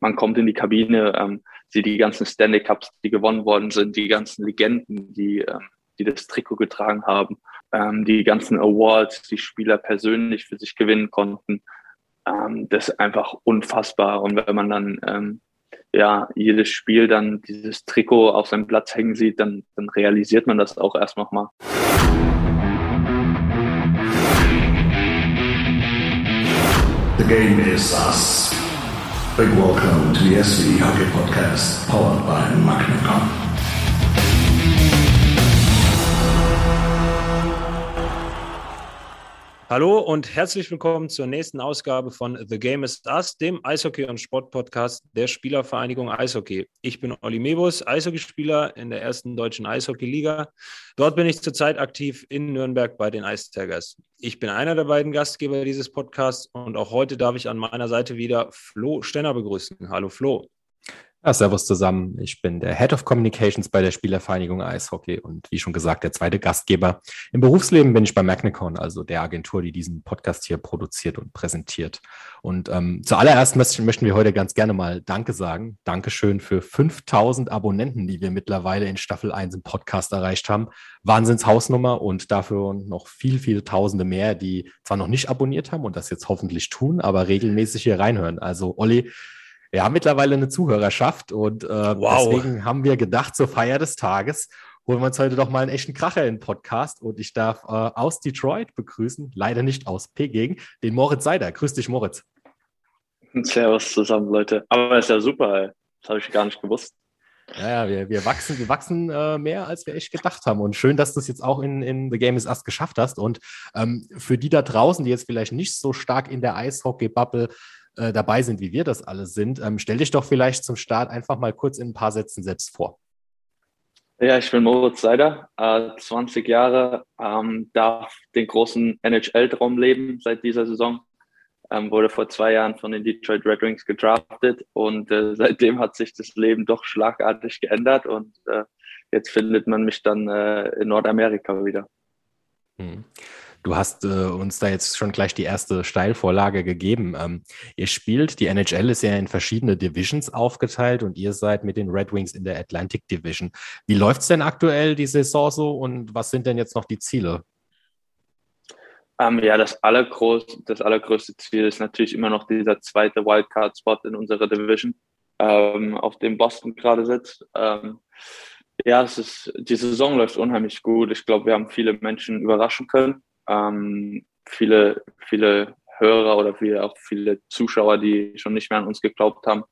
man kommt in die Kabine, ähm, sieht die ganzen Stanley Cups, die gewonnen worden sind, die ganzen Legenden, die, ähm, die das Trikot getragen haben, ähm, die ganzen Awards, die Spieler persönlich für sich gewinnen konnten. Ähm, das ist einfach unfassbar. Und wenn man dann ähm, ja jedes Spiel dann dieses Trikot auf seinem Platz hängen sieht, dann, dann realisiert man das auch erst nochmal. The game is us. Big welcome to the SV Hockey Podcast, powered by Magnacom. Hallo und herzlich willkommen zur nächsten Ausgabe von The Game is Us, dem Eishockey- und Sportpodcast der Spielervereinigung Eishockey. Ich bin Olli Mebus, Eishockeyspieler in der ersten deutschen Eishockey-Liga. Dort bin ich zurzeit aktiv in Nürnberg bei den Ice Tigers. Ich bin einer der beiden Gastgeber dieses Podcasts und auch heute darf ich an meiner Seite wieder Flo Stenner begrüßen. Hallo Flo. Ja, servus zusammen. Ich bin der Head of Communications bei der Spielervereinigung Eishockey und wie schon gesagt, der zweite Gastgeber. Im Berufsleben bin ich bei Magnicon, also der Agentur, die diesen Podcast hier produziert und präsentiert. Und ähm, zuallererst möchten wir heute ganz gerne mal Danke sagen. Dankeschön für 5000 Abonnenten, die wir mittlerweile in Staffel 1 im Podcast erreicht haben. Wahnsinnshausnummer und dafür noch viel, viele Tausende mehr, die zwar noch nicht abonniert haben und das jetzt hoffentlich tun, aber regelmäßig hier reinhören. Also Olli, wir haben mittlerweile eine Zuhörerschaft und äh, wow. deswegen haben wir gedacht, zur Feier des Tages holen wir uns heute doch mal einen echten Kracher in den Podcast und ich darf äh, aus Detroit begrüßen, leider nicht aus Peking, den Moritz Seider. Grüß dich, Moritz. Servus zusammen, Leute. Aber ist ja super, ey. das habe ich gar nicht gewusst. Ja, ja wir, wir wachsen, wir wachsen äh, mehr, als wir echt gedacht haben. Und schön, dass du es jetzt auch in, in The Game is Us geschafft hast. Und ähm, für die da draußen, die jetzt vielleicht nicht so stark in der Eishockey-Bubble äh, dabei sind, wie wir das alle sind. Ähm, stell dich doch vielleicht zum Start einfach mal kurz in ein paar Sätzen selbst vor. Ja, ich bin Moritz Seider, äh, 20 Jahre, ähm, darf den großen NHL-Traum leben seit dieser Saison. Ähm, wurde vor zwei Jahren von den Detroit Red Wings gedraftet und äh, seitdem hat sich das Leben doch schlagartig geändert und äh, jetzt findet man mich dann äh, in Nordamerika wieder. Hm. Du hast äh, uns da jetzt schon gleich die erste Steilvorlage gegeben. Ähm, ihr spielt, die NHL ist ja in verschiedene Divisions aufgeteilt und ihr seid mit den Red Wings in der Atlantic Division. Wie läuft es denn aktuell die Saison so und was sind denn jetzt noch die Ziele? Ähm, ja, das, allergroß, das allergrößte Ziel ist natürlich immer noch dieser zweite Wildcard-Spot in unserer Division, ähm, auf dem Boston gerade sitzt. Ähm, ja, es ist, die Saison läuft unheimlich gut. Ich glaube, wir haben viele Menschen überraschen können. Ähm, viele, viele Hörer oder viele, auch viele Zuschauer, die schon nicht mehr an uns geglaubt haben,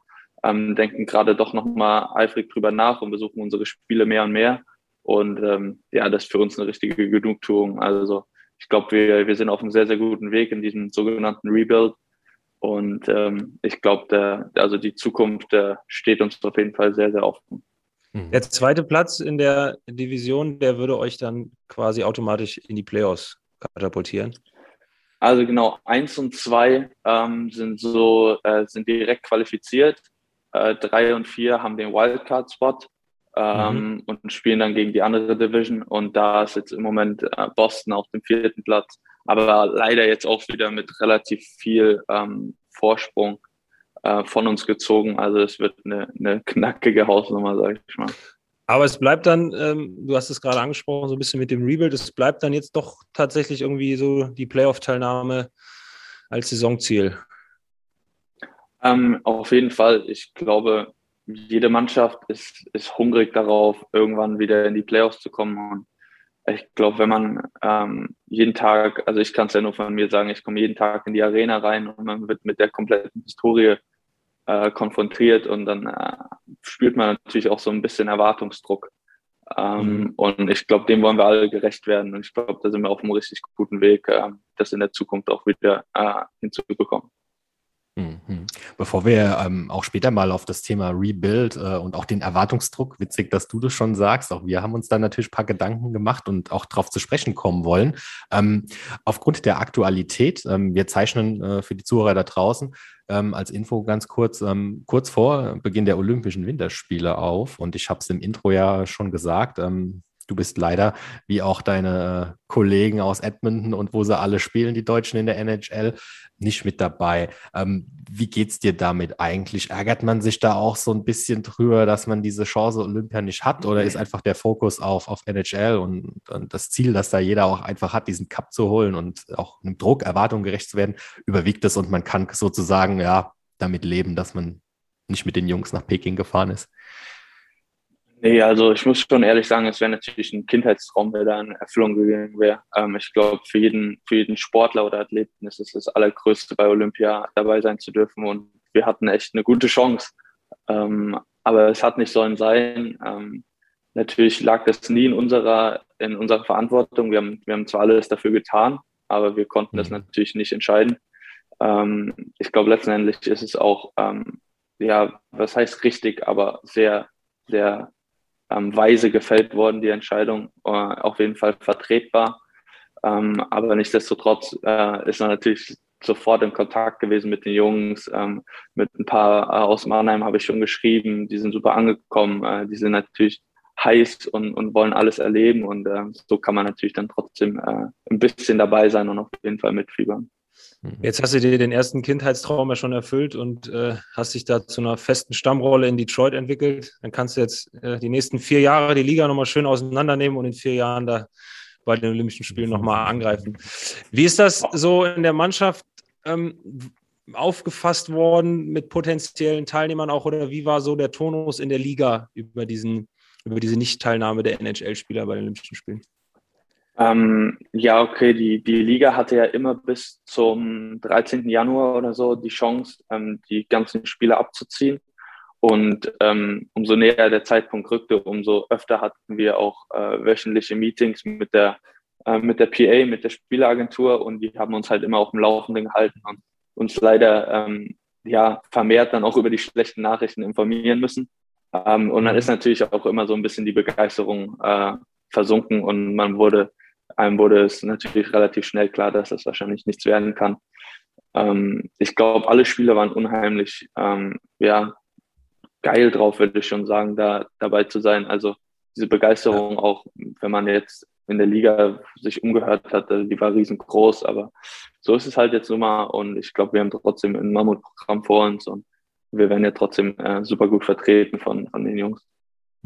ähm, denken gerade doch nochmal eifrig drüber nach und besuchen unsere Spiele mehr und mehr. Und ähm, ja, das ist für uns eine richtige Genugtuung. Also ich glaube, wir, wir sind auf einem sehr, sehr guten Weg in diesem sogenannten Rebuild. Und ähm, ich glaube, also die Zukunft der steht uns auf jeden Fall sehr, sehr offen. Mhm. Der zweite Platz in der Division, der würde euch dann quasi automatisch in die Playoffs katapultieren? Also genau, eins und zwei ähm, sind so, äh, sind direkt qualifiziert. Äh, drei und vier haben den Wildcard-Spot ähm, mhm. und spielen dann gegen die andere Division. Und da ist jetzt im Moment äh, Boston auf dem vierten Platz, aber leider jetzt auch wieder mit relativ viel ähm, Vorsprung äh, von uns gezogen. Also es wird eine, eine knackige Hausnummer, sage ich mal. Aber es bleibt dann, ähm, du hast es gerade angesprochen, so ein bisschen mit dem Rebuild, es bleibt dann jetzt doch tatsächlich irgendwie so die Playoff-Teilnahme als Saisonziel. Ähm, auf jeden Fall. Ich glaube, jede Mannschaft ist, ist hungrig darauf, irgendwann wieder in die Playoffs zu kommen. Und ich glaube, wenn man ähm, jeden Tag, also ich kann es ja nur von mir sagen, ich komme jeden Tag in die Arena rein und man wird mit der kompletten Historie äh, konfrontiert und dann äh, spürt man natürlich auch so ein bisschen Erwartungsdruck. Ähm, mhm. Und ich glaube, dem wollen wir alle gerecht werden. Und ich glaube, da sind wir auf einem richtig guten Weg, äh, das in der Zukunft auch wieder äh, hinzubekommen. Mhm. Bevor wir ähm, auch später mal auf das Thema Rebuild äh, und auch den Erwartungsdruck, witzig, dass du das schon sagst, auch wir haben uns da natürlich ein paar Gedanken gemacht und auch darauf zu sprechen kommen wollen. Ähm, aufgrund der Aktualität, ähm, wir zeichnen äh, für die Zuhörer da draußen ähm, als Info ganz kurz, ähm, kurz vor Beginn der Olympischen Winterspiele auf und ich habe es im Intro ja schon gesagt, ähm, Du bist leider, wie auch deine Kollegen aus Edmonton und wo sie alle spielen, die Deutschen in der NHL, nicht mit dabei. Ähm, wie geht's dir damit eigentlich? Ärgert man sich da auch so ein bisschen drüber, dass man diese Chance Olympia nicht hat? Oder ist einfach der Fokus auf, auf NHL und, und das Ziel, dass da jeder auch einfach hat, diesen Cup zu holen und auch einem Druck, Erwartungen gerecht zu werden, überwiegt es und man kann sozusagen ja damit leben, dass man nicht mit den Jungs nach Peking gefahren ist? Nee, also ich muss schon ehrlich sagen, es wäre natürlich ein Kindheitstraum, der da in Erfüllung gegangen wäre. Ähm, ich glaube, für jeden, für jeden Sportler oder Athleten ist es das Allergrößte, bei Olympia dabei sein zu dürfen. Und wir hatten echt eine gute Chance. Ähm, aber es hat nicht sollen sein. Ähm, natürlich lag das nie in unserer, in unserer Verantwortung. Wir haben, wir haben zwar alles dafür getan, aber wir konnten das mhm. natürlich nicht entscheiden. Ähm, ich glaube, letztendlich ist es auch, ähm, ja, was heißt richtig, aber sehr, sehr ähm, weise gefällt worden, die Entscheidung, äh, auf jeden Fall vertretbar. Ähm, aber nichtsdestotrotz äh, ist er natürlich sofort in Kontakt gewesen mit den Jungs. Ähm, mit ein paar äh, aus Mannheim habe ich schon geschrieben, die sind super angekommen, äh, die sind natürlich heiß und, und wollen alles erleben und äh, so kann man natürlich dann trotzdem äh, ein bisschen dabei sein und auf jeden Fall mitfiebern. Mhm. Jetzt hast du dir den ersten Kindheitstraum ja schon erfüllt und äh, hast dich da zu einer festen Stammrolle in Detroit entwickelt. Dann kannst du jetzt äh, die nächsten vier Jahre die Liga nochmal schön auseinandernehmen und in vier Jahren da bei den Olympischen Spielen nochmal angreifen. Wie ist das so in der Mannschaft ähm, aufgefasst worden mit potenziellen Teilnehmern auch oder wie war so der Tonus in der Liga über, diesen, über diese Nichtteilnahme der NHL-Spieler bei den Olympischen Spielen? Ähm, ja, okay, die, die Liga hatte ja immer bis zum 13. Januar oder so die Chance, ähm, die ganzen Spiele abzuziehen. Und ähm, umso näher der Zeitpunkt rückte, umso öfter hatten wir auch äh, wöchentliche Meetings mit der, äh, mit der PA, mit der Spieleragentur und die haben uns halt immer auf dem Laufenden gehalten und uns leider ähm, ja, vermehrt dann auch über die schlechten Nachrichten informieren müssen. Ähm, und dann ist natürlich auch immer so ein bisschen die Begeisterung äh, versunken und man wurde einem wurde es natürlich relativ schnell klar, dass das wahrscheinlich nichts werden kann. Ähm, ich glaube, alle Spieler waren unheimlich ähm, ja, geil drauf, würde ich schon sagen, da dabei zu sein. Also diese Begeisterung auch, wenn man jetzt in der Liga sich umgehört hat, also die war riesengroß, aber so ist es halt jetzt nun mal und ich glaube, wir haben trotzdem ein Mammutprogramm vor uns und wir werden ja trotzdem äh, super gut vertreten von, von den Jungs.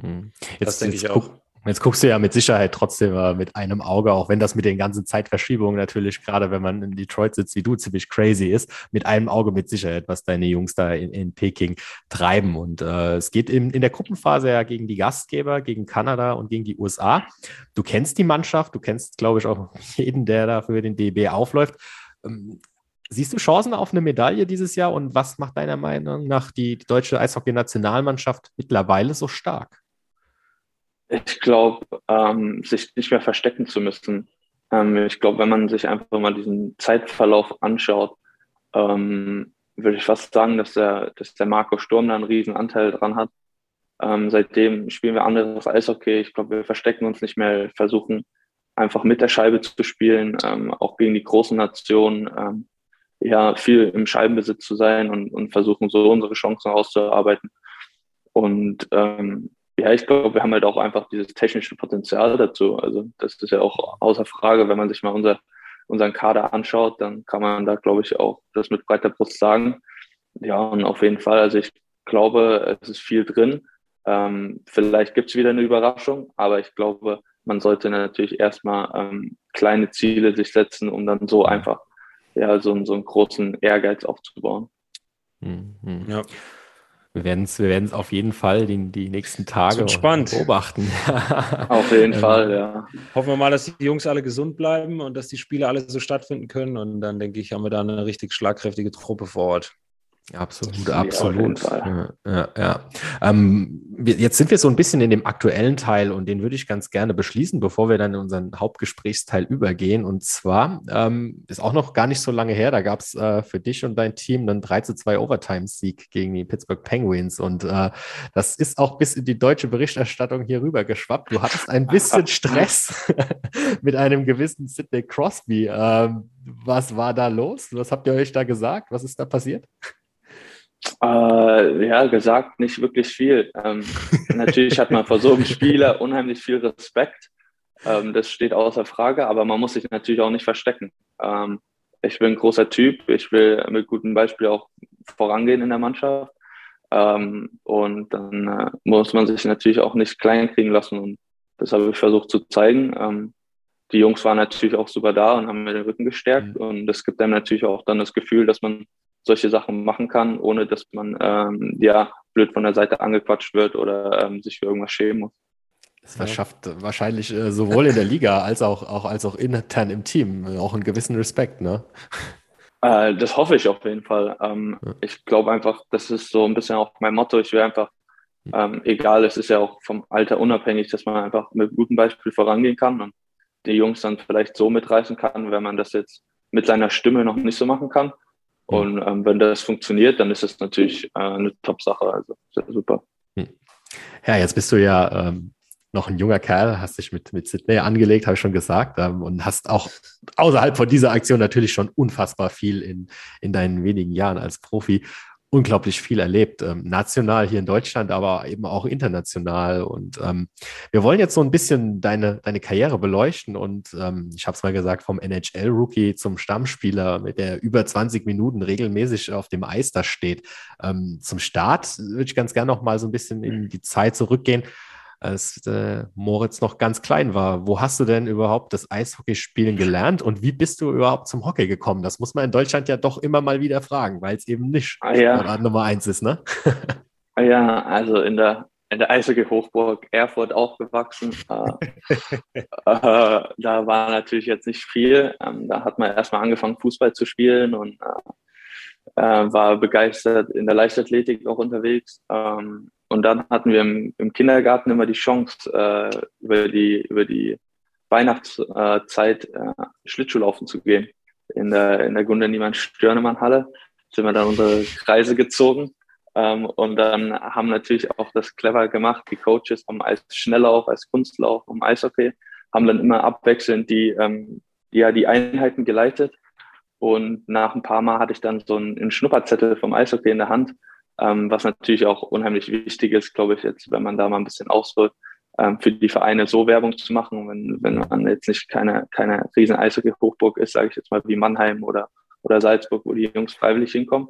Hm. Jetzt, das denke ich auch. Jetzt guckst du ja mit Sicherheit trotzdem äh, mit einem Auge, auch wenn das mit den ganzen Zeitverschiebungen natürlich, gerade wenn man in Detroit sitzt wie du, ziemlich crazy ist, mit einem Auge mit Sicherheit, was deine Jungs da in, in Peking treiben. Und äh, es geht in, in der Gruppenphase ja gegen die Gastgeber, gegen Kanada und gegen die USA. Du kennst die Mannschaft, du kennst, glaube ich, auch jeden, der da für den DB aufläuft. Ähm, Siehst du Chancen auf eine Medaille dieses Jahr und was macht deiner Meinung nach die, die deutsche Eishockey-Nationalmannschaft mittlerweile so stark? Ich glaube, ähm, sich nicht mehr verstecken zu müssen. Ähm, ich glaube, wenn man sich einfach mal diesen Zeitverlauf anschaut, ähm, würde ich fast sagen, dass der, dass der Marco Sturm da einen riesen Anteil dran hat. Ähm, seitdem spielen wir anderes Eishockey. Ich glaube, wir verstecken uns nicht mehr, versuchen einfach mit der Scheibe zu spielen, ähm, auch gegen die großen Nationen, ähm, ja, viel im Scheibenbesitz zu sein und, und versuchen so unsere Chancen auszuarbeiten. Und ähm, ja, ich glaube, wir haben halt auch einfach dieses technische Potenzial dazu. Also das ist ja auch außer Frage, wenn man sich mal unser, unseren Kader anschaut, dann kann man da, glaube ich, auch das mit breiter Brust sagen. Ja, und auf jeden Fall, also ich glaube, es ist viel drin. Ähm, vielleicht gibt es wieder eine Überraschung, aber ich glaube, man sollte natürlich erstmal ähm, kleine Ziele sich setzen, um dann so einfach ja, so, so einen großen Ehrgeiz aufzubauen. Mhm. Ja. Wir werden es wir werden's auf jeden Fall die, die nächsten Tage beobachten. auf jeden ähm, Fall, ja. Hoffen wir mal, dass die Jungs alle gesund bleiben und dass die Spiele alle so stattfinden können. Und dann denke ich, haben wir da eine richtig schlagkräftige Truppe vor Ort. Absolut, absolut. Ja, ja, ja. Ähm, jetzt sind wir so ein bisschen in dem aktuellen Teil und den würde ich ganz gerne beschließen, bevor wir dann in unseren Hauptgesprächsteil übergehen. Und zwar ähm, ist auch noch gar nicht so lange her, da gab es äh, für dich und dein Team einen 3 zu 2 Overtime-Sieg gegen die Pittsburgh Penguins. Und äh, das ist auch bis in die deutsche Berichterstattung hier rüber geschwappt. Du hattest ein bisschen Stress mit einem gewissen Sidney Crosby. Ähm, was war da los? Was habt ihr euch da gesagt? Was ist da passiert? Äh, ja, gesagt, nicht wirklich viel. Ähm, natürlich hat man vor so einem Spieler unheimlich viel Respekt. Ähm, das steht außer Frage, aber man muss sich natürlich auch nicht verstecken. Ähm, ich bin ein großer Typ, ich will mit gutem Beispiel auch vorangehen in der Mannschaft. Ähm, und dann äh, muss man sich natürlich auch nicht kleinkriegen lassen. Und das habe ich versucht zu zeigen. Ähm, die Jungs waren natürlich auch super da und haben mir den Rücken gestärkt. Mhm. Und das gibt einem natürlich auch dann das Gefühl, dass man solche Sachen machen kann, ohne dass man ähm, ja blöd von der Seite angequatscht wird oder ähm, sich für irgendwas schämen muss. Das verschafft wahrscheinlich äh, sowohl in der Liga als auch, auch, als auch intern im Team äh, auch einen gewissen Respekt, ne? Äh, das hoffe ich auf jeden Fall. Ähm, ja. Ich glaube einfach, das ist so ein bisschen auch mein Motto. Ich will einfach, hm. ähm, egal, es ist ja auch vom Alter unabhängig, dass man einfach mit gutem Beispiel vorangehen kann und die Jungs dann vielleicht so mitreißen kann, wenn man das jetzt mit seiner Stimme noch nicht so machen kann. Und ähm, wenn das funktioniert, dann ist es natürlich äh, eine Top-Sache. Also sehr super. Hm. Ja, jetzt bist du ja ähm, noch ein junger Kerl, hast dich mit, mit Sydney angelegt, habe ich schon gesagt, ähm, und hast auch außerhalb von dieser Aktion natürlich schon unfassbar viel in, in deinen wenigen Jahren als Profi unglaublich viel erlebt, ähm, national hier in Deutschland, aber eben auch international. Und ähm, wir wollen jetzt so ein bisschen deine, deine Karriere beleuchten. Und ähm, ich habe es mal gesagt, vom NHL-Rookie zum Stammspieler, mit der über 20 Minuten regelmäßig auf dem Eis da steht. Ähm, zum Start würde ich ganz gerne noch mal so ein bisschen in die Zeit zurückgehen als äh, Moritz noch ganz klein war. Wo hast du denn überhaupt das Eishockeyspielen gelernt und wie bist du überhaupt zum Hockey gekommen? Das muss man in Deutschland ja doch immer mal wieder fragen, weil es eben nicht ah, ja. Nummer eins ist, ne? ah, ja, also in der, in der Eishockey-Hochburg Erfurt aufgewachsen. äh, äh, da war natürlich jetzt nicht viel. Ähm, da hat man erstmal angefangen, Fußball zu spielen und äh, äh, war begeistert in der Leichtathletik auch unterwegs. Ähm, und dann hatten wir im, im Kindergarten immer die Chance, äh, über die, über die Weihnachtszeit äh, Schlittschuhlaufen zu gehen. In der, in der Gunter Niemann Störnemann Halle sind wir dann unsere Kreise gezogen. Ähm, und dann haben natürlich auch das clever gemacht, die Coaches vom Eis Schnelllauf, als Kunstlauf, um Eishockey, haben dann immer abwechselnd die, ähm, ja, die Einheiten geleitet. Und nach ein paar Mal hatte ich dann so einen, einen Schnupperzettel vom Eishockey in der Hand ähm, was natürlich auch unheimlich wichtig ist, glaube ich, jetzt, wenn man da mal ein bisschen ausholt, ähm, für die Vereine so Werbung zu machen, wenn, wenn man jetzt nicht keine, keine riesen Eishockey-Hochburg ist, sage ich jetzt mal wie Mannheim oder, oder Salzburg, wo die Jungs freiwillig hinkommen.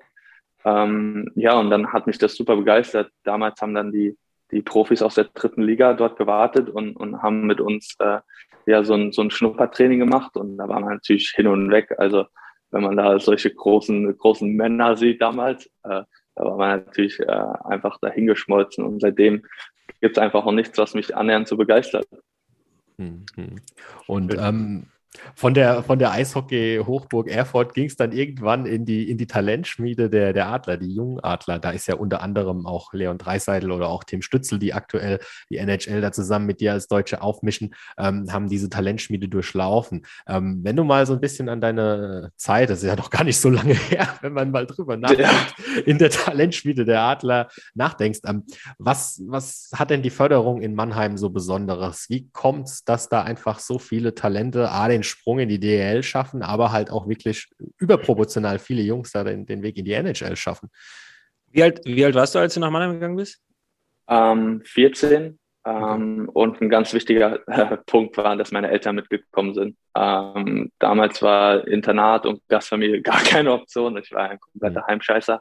Ähm, ja, und dann hat mich das super begeistert. Damals haben dann die, die Profis aus der dritten Liga dort gewartet und, und haben mit uns äh, ja so ein, so ein Schnuppertraining gemacht und da war man natürlich hin und weg. Also wenn man da solche großen, großen Männer sieht damals, äh, da war man natürlich äh, einfach dahingeschmolzen und seitdem gibt es einfach auch nichts, was mich annähernd so begeistert. Mhm. Und ähm, von der, von der Eishockey-Hochburg Erfurt ging es dann irgendwann in die, in die Talentschmiede der, der Adler, die jungen Adler. Da ist ja unter anderem auch Leon Dreiseidel oder auch Tim Stützel, die aktuell die NHL da zusammen mit dir als Deutsche aufmischen, ähm, haben diese Talentschmiede durchlaufen. Ähm, wenn du mal so ein bisschen an deine Zeit, das ist ja doch gar nicht so lange her, wenn man mal drüber nachdenkt, ja. in der Talentschmiede der Adler nachdenkst, ähm, was, was hat denn die Förderung in Mannheim so Besonderes? Wie kommt es, dass da einfach so viele Talente, A, den Sprung in die DEL schaffen, aber halt auch wirklich überproportional viele Jungs da den, den Weg in die NHL schaffen. Wie alt, wie alt warst du, als du nach Mannheim gegangen bist? Ähm, 14. Ähm, und ein ganz wichtiger äh, Punkt war, dass meine Eltern mitgekommen sind. Ähm, damals war Internat und Gastfamilie gar keine Option. Ich war ein kompletter mhm. Heimscheißer.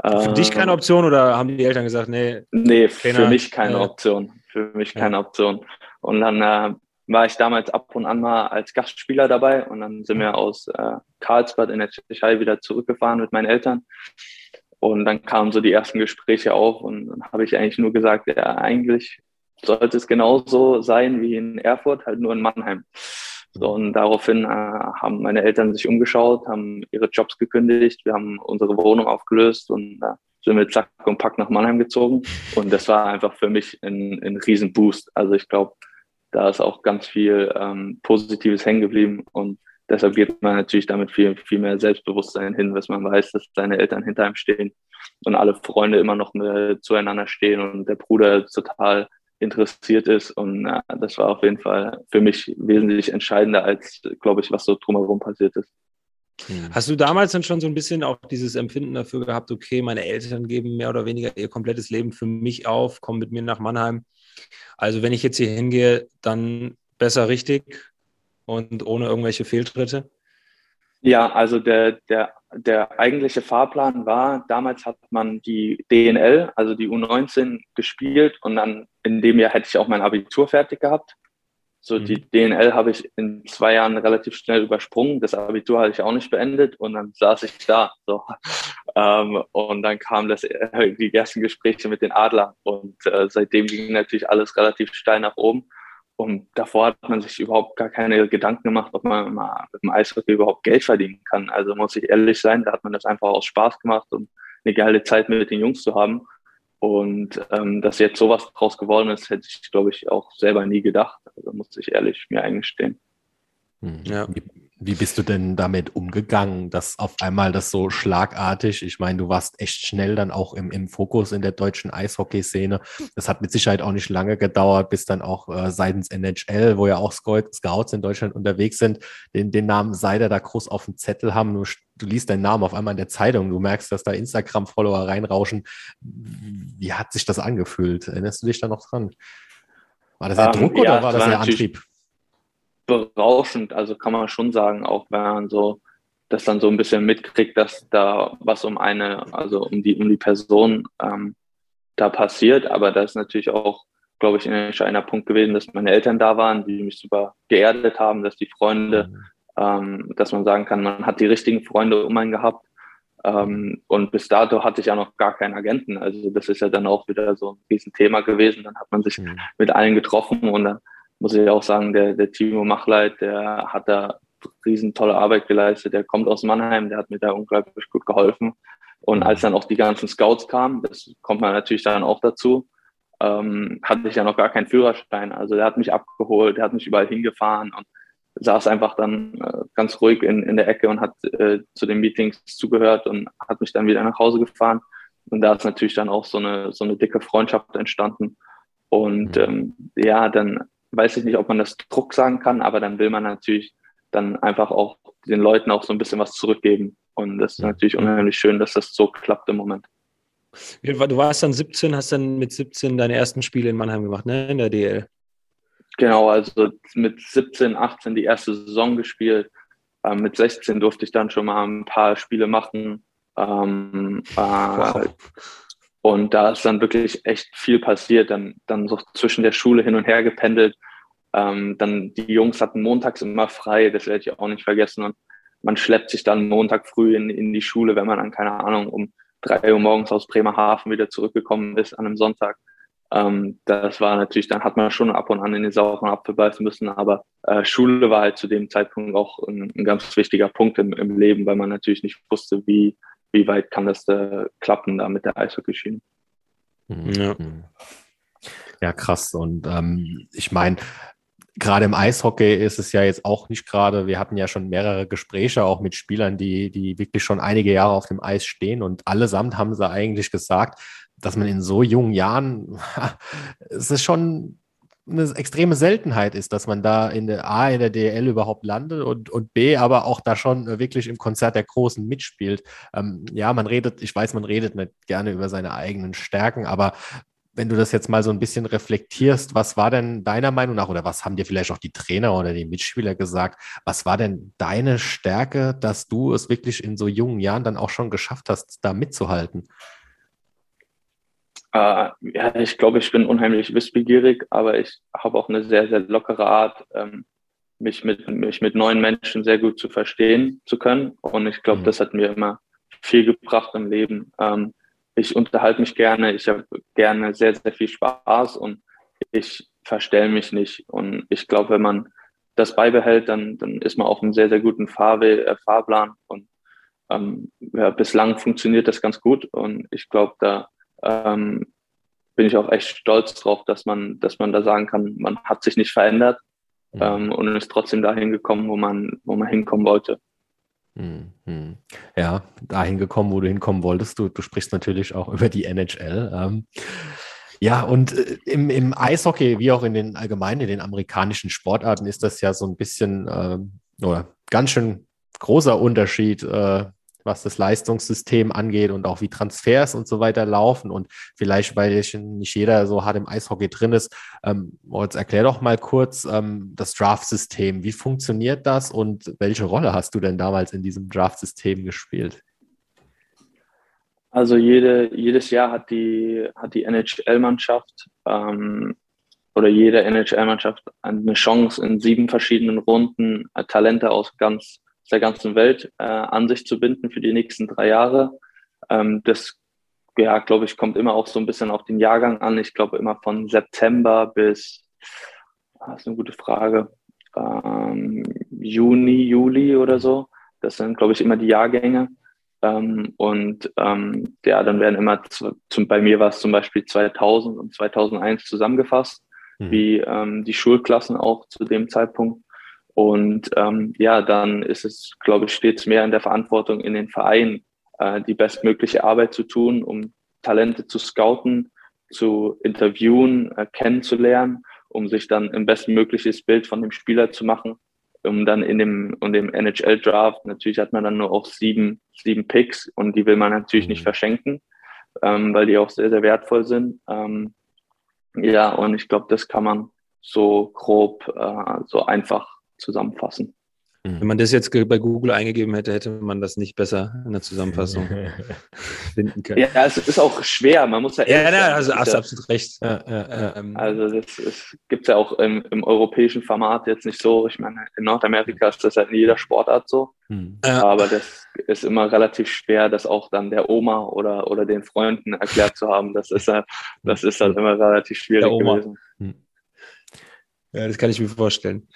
Für dich keine ähm, Option oder haben die Eltern gesagt, nee? Nee, Trainer, für mich keine ja. Option. Für mich keine ja. Option. Und dann äh, war ich damals ab und an mal als Gastspieler dabei und dann sind wir aus äh, Karlsbad in der Tschechei wieder zurückgefahren mit meinen Eltern. Und dann kamen so die ersten Gespräche auf und dann habe ich eigentlich nur gesagt, ja, eigentlich sollte es genauso sein wie in Erfurt, halt nur in Mannheim. So, und daraufhin äh, haben meine Eltern sich umgeschaut, haben ihre Jobs gekündigt, wir haben unsere Wohnung aufgelöst und äh, sind wir zack und pack nach Mannheim gezogen. Und das war einfach für mich ein, ein Riesenboost. Also ich glaube, da ist auch ganz viel ähm, Positives hängen geblieben und deshalb geht man natürlich damit viel, viel mehr Selbstbewusstsein hin, dass man weiß, dass seine Eltern hinter einem stehen und alle Freunde immer noch zueinander stehen und der Bruder total interessiert ist und äh, das war auf jeden Fall für mich wesentlich entscheidender als, glaube ich, was so drumherum passiert ist. Hm. Hast du damals dann schon so ein bisschen auch dieses Empfinden dafür gehabt, okay, meine Eltern geben mehr oder weniger ihr komplettes Leben für mich auf, kommen mit mir nach Mannheim. Also wenn ich jetzt hier hingehe, dann besser richtig und ohne irgendwelche Fehltritte? Ja, also der, der, der eigentliche Fahrplan war, damals hat man die DNL, also die U19 gespielt und dann in dem Jahr hätte ich auch mein Abitur fertig gehabt. So, mhm. die DNL habe ich in zwei Jahren relativ schnell übersprungen. Das Abitur hatte ich auch nicht beendet und dann saß ich da. So. Ähm, und dann kamen das, äh, die ersten Gespräche mit den Adlern und äh, seitdem ging natürlich alles relativ steil nach oben. Und davor hat man sich überhaupt gar keine Gedanken gemacht, ob man mal mit dem Eishockey überhaupt Geld verdienen kann. Also muss ich ehrlich sein, da hat man das einfach aus Spaß gemacht, um eine geile Zeit mit den Jungs zu haben. Und ähm, dass jetzt sowas draus geworden ist, hätte ich, glaube ich, auch selber nie gedacht. Also muss ich ehrlich mir eingestehen. Hm. Ja. Wie, bist du denn damit umgegangen, dass auf einmal das so schlagartig, ich meine, du warst echt schnell dann auch im, im Fokus in der deutschen Eishockey-Szene. Das hat mit Sicherheit auch nicht lange gedauert, bis dann auch äh, seitens NHL, wo ja auch Scouts in Deutschland unterwegs sind, den, den Namen Seider da groß auf dem Zettel haben. Du, du liest deinen Namen auf einmal in der Zeitung, du merkst, dass da Instagram-Follower reinrauschen. Wie hat sich das angefühlt? Erinnerst du dich da noch dran? War das der um, ähm, Druck ja, oder war das der Antrieb? Berauschend, also kann man schon sagen, auch wenn man so das dann so ein bisschen mitkriegt, dass da was um eine, also um die, um die Person ähm, da passiert. Aber da ist natürlich auch, glaube ich, ein entscheidender Punkt gewesen, dass meine Eltern da waren, die mich super geerdet haben, dass die Freunde, mhm. ähm, dass man sagen kann, man hat die richtigen Freunde um einen gehabt. Ähm, und bis dato hatte ich ja noch gar keinen Agenten. Also das ist ja dann auch wieder so ein Riesenthema gewesen. Dann hat man sich mhm. mit allen getroffen und dann muss ich auch sagen, der, der Timo Machleit, der hat da riesen tolle Arbeit geleistet. Der kommt aus Mannheim, der hat mir da unglaublich gut geholfen. Und als dann auch die ganzen Scouts kamen, das kommt man natürlich dann auch dazu, ähm, hatte ich ja noch gar keinen Führerschein. Also der hat mich abgeholt, der hat mich überall hingefahren und saß einfach dann äh, ganz ruhig in, in der Ecke und hat äh, zu den Meetings zugehört und hat mich dann wieder nach Hause gefahren. Und da ist natürlich dann auch so eine, so eine dicke Freundschaft entstanden. Und mhm. ähm, ja, dann weiß ich nicht, ob man das Druck sagen kann, aber dann will man natürlich dann einfach auch den Leuten auch so ein bisschen was zurückgeben. Und das ist natürlich unheimlich schön, dass das so klappt im Moment. Du warst dann 17, hast dann mit 17 deine ersten Spiele in Mannheim gemacht, ne? In der DL. Genau, also mit 17, 18 die erste Saison gespielt. Ähm, mit 16 durfte ich dann schon mal ein paar Spiele machen. Ähm, äh, wow. Und da ist dann wirklich echt viel passiert, dann, dann so zwischen der Schule hin und her gependelt. Ähm, dann die Jungs hatten montags immer frei, das werde ich auch nicht vergessen. Und man schleppt sich dann Montag früh in, in die Schule, wenn man dann, keine Ahnung, um drei Uhr morgens aus Bremerhaven wieder zurückgekommen ist an einem Sonntag. Ähm, das war natürlich, dann hat man schon ab und an in den sauren Apfel beißen müssen, aber äh, Schule war halt zu dem Zeitpunkt auch ein, ein ganz wichtiger Punkt im, im Leben, weil man natürlich nicht wusste, wie, wie weit kann das da klappen da mit der Eishockeyschiene. Mhm. Ja. Mhm. ja, krass. Und ähm, ich meine, gerade im Eishockey ist es ja jetzt auch nicht gerade, wir hatten ja schon mehrere Gespräche auch mit Spielern, die, die wirklich schon einige Jahre auf dem Eis stehen und allesamt haben sie eigentlich gesagt, dass man in so jungen Jahren, es ist schon eine extreme Seltenheit ist, dass man da in der A, in der DL überhaupt landet und, und B, aber auch da schon wirklich im Konzert der Großen mitspielt. Ähm, ja, man redet, ich weiß, man redet nicht gerne über seine eigenen Stärken, aber wenn du das jetzt mal so ein bisschen reflektierst, was war denn deiner Meinung nach oder was haben dir vielleicht auch die Trainer oder die Mitspieler gesagt? Was war denn deine Stärke, dass du es wirklich in so jungen Jahren dann auch schon geschafft hast, da mitzuhalten? Äh, ja, ich glaube, ich bin unheimlich wissbegierig, aber ich habe auch eine sehr, sehr lockere Art, ähm, mich, mit, mich mit neuen Menschen sehr gut zu verstehen zu können. Und ich glaube, mhm. das hat mir immer viel gebracht im Leben. Ähm, ich unterhalte mich gerne, ich habe gerne sehr, sehr viel Spaß und ich verstelle mich nicht. Und ich glaube, wenn man das beibehält, dann, dann ist man auf einem sehr, sehr guten Fahrwe äh, Fahrplan. Und ähm, ja, bislang funktioniert das ganz gut. Und ich glaube, da ähm, bin ich auch echt stolz drauf, dass man, dass man da sagen kann, man hat sich nicht verändert mhm. ähm, und ist trotzdem dahin gekommen, wo man, wo man hinkommen wollte. Mhm. Ja, dahin gekommen, wo du hinkommen wolltest. Du, du sprichst natürlich auch über die NHL. Ähm, ja, und äh, im, im Eishockey, wie auch in den allgemeinen, in den amerikanischen Sportarten, ist das ja so ein bisschen äh, oder ganz schön großer Unterschied, äh, was das Leistungssystem angeht und auch wie Transfers und so weiter laufen. Und vielleicht, weil nicht jeder so hart im Eishockey drin ist, ähm, Moritz, erklär doch mal kurz ähm, das Draft-System. Wie funktioniert das und welche Rolle hast du denn damals in diesem Draft-System gespielt? Also jede, jedes Jahr hat die, hat die NHL-Mannschaft ähm, oder jede NHL-Mannschaft eine Chance, in sieben verschiedenen Runden äh, Talente aus ganz der ganzen Welt äh, an sich zu binden für die nächsten drei Jahre. Ähm, das, ja, glaube ich, kommt immer auch so ein bisschen auf den Jahrgang an. Ich glaube immer von September bis, ah, das ist eine gute Frage, ähm, Juni, Juli oder so. Das sind, glaube ich, immer die Jahrgänge. Ähm, und ähm, ja, dann werden immer, zum, bei mir war es zum Beispiel 2000 und 2001 zusammengefasst, mhm. wie ähm, die Schulklassen auch zu dem Zeitpunkt. Und ähm, ja, dann ist es, glaube ich, stets mehr in der Verantwortung in den Vereinen, äh, die bestmögliche Arbeit zu tun, um Talente zu scouten, zu interviewen, äh, kennenzulernen, um sich dann ein bestmögliches Bild von dem Spieler zu machen, um dann in dem, in dem NHL-Draft, natürlich hat man dann nur auch sieben, sieben Picks und die will man natürlich mhm. nicht verschenken, ähm, weil die auch sehr, sehr wertvoll sind. Ähm, ja, und ich glaube, das kann man so grob, äh, so einfach zusammenfassen. Mhm. Wenn man das jetzt bei Google eingegeben hätte, hätte man das nicht besser in der Zusammenfassung finden können. Ja, es ist auch schwer. Man muss ja. Ja, ja also hast absolut recht. Ja, ja, ähm, also das gibt es ja auch im, im, europäischen Format jetzt nicht so. Ich meine, in Nordamerika ist das ja in jeder Sportart so. Hm. Aber das ist immer relativ schwer, das auch dann der Oma oder, oder den Freunden erklärt zu haben. Das ist ja, das ist halt immer relativ schwierig gewesen. Hm. Ja, das kann ich mir vorstellen.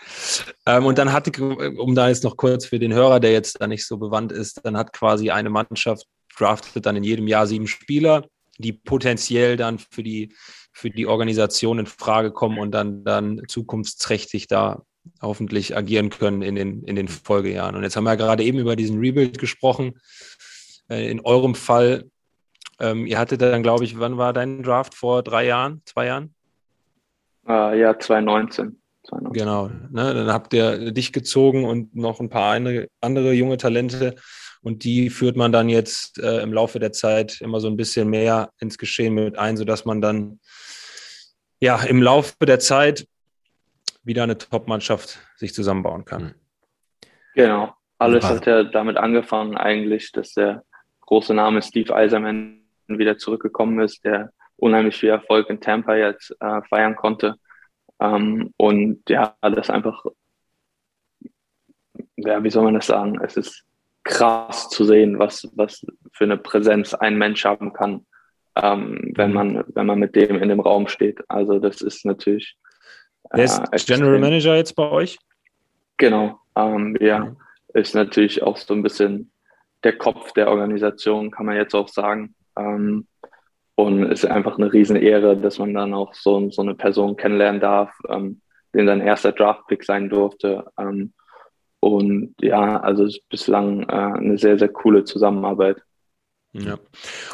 Ähm, und dann hatte, um da jetzt noch kurz für den Hörer, der jetzt da nicht so bewandt ist, dann hat quasi eine Mannschaft draftet dann in jedem Jahr sieben Spieler, die potenziell dann für die, für die Organisation in Frage kommen und dann, dann zukunftsträchtig da hoffentlich agieren können in den, in den Folgejahren. Und jetzt haben wir ja gerade eben über diesen Rebuild gesprochen. Äh, in eurem Fall, ähm, ihr hattet dann, glaube ich, wann war dein Draft? Vor drei Jahren, zwei Jahren? Äh, ja, 2019. 2019. Genau. Ne? Dann habt ihr dich gezogen und noch ein paar andere, andere junge Talente. Und die führt man dann jetzt äh, im Laufe der Zeit immer so ein bisschen mehr ins Geschehen mit ein, sodass man dann ja im Laufe der Zeit wieder eine Top-Mannschaft sich zusammenbauen kann. Hm. Genau. Alles hat ja damit angefangen, eigentlich, dass der große Name Steve Eiserman wieder zurückgekommen ist, der unheimlich viel Erfolg in Tampa jetzt äh, feiern konnte. Ähm, und ja, das einfach, ja, wie soll man das sagen? Es ist krass zu sehen, was, was für eine Präsenz ein Mensch haben kann, ähm, wenn man, wenn man mit dem in dem Raum steht. Also das ist natürlich. Äh, Der ist General Manager jetzt bei euch? Genau, ähm, ja, ist natürlich auch so ein bisschen der Kopf der Organisation, kann man jetzt auch sagen. Ähm, und es ist einfach eine Riesen-Ehre, dass man dann auch so, so eine Person kennenlernen darf, ähm, den sein erster Draft-Pick sein durfte. Ähm, und ja, also es ist bislang äh, eine sehr, sehr coole Zusammenarbeit. Ja.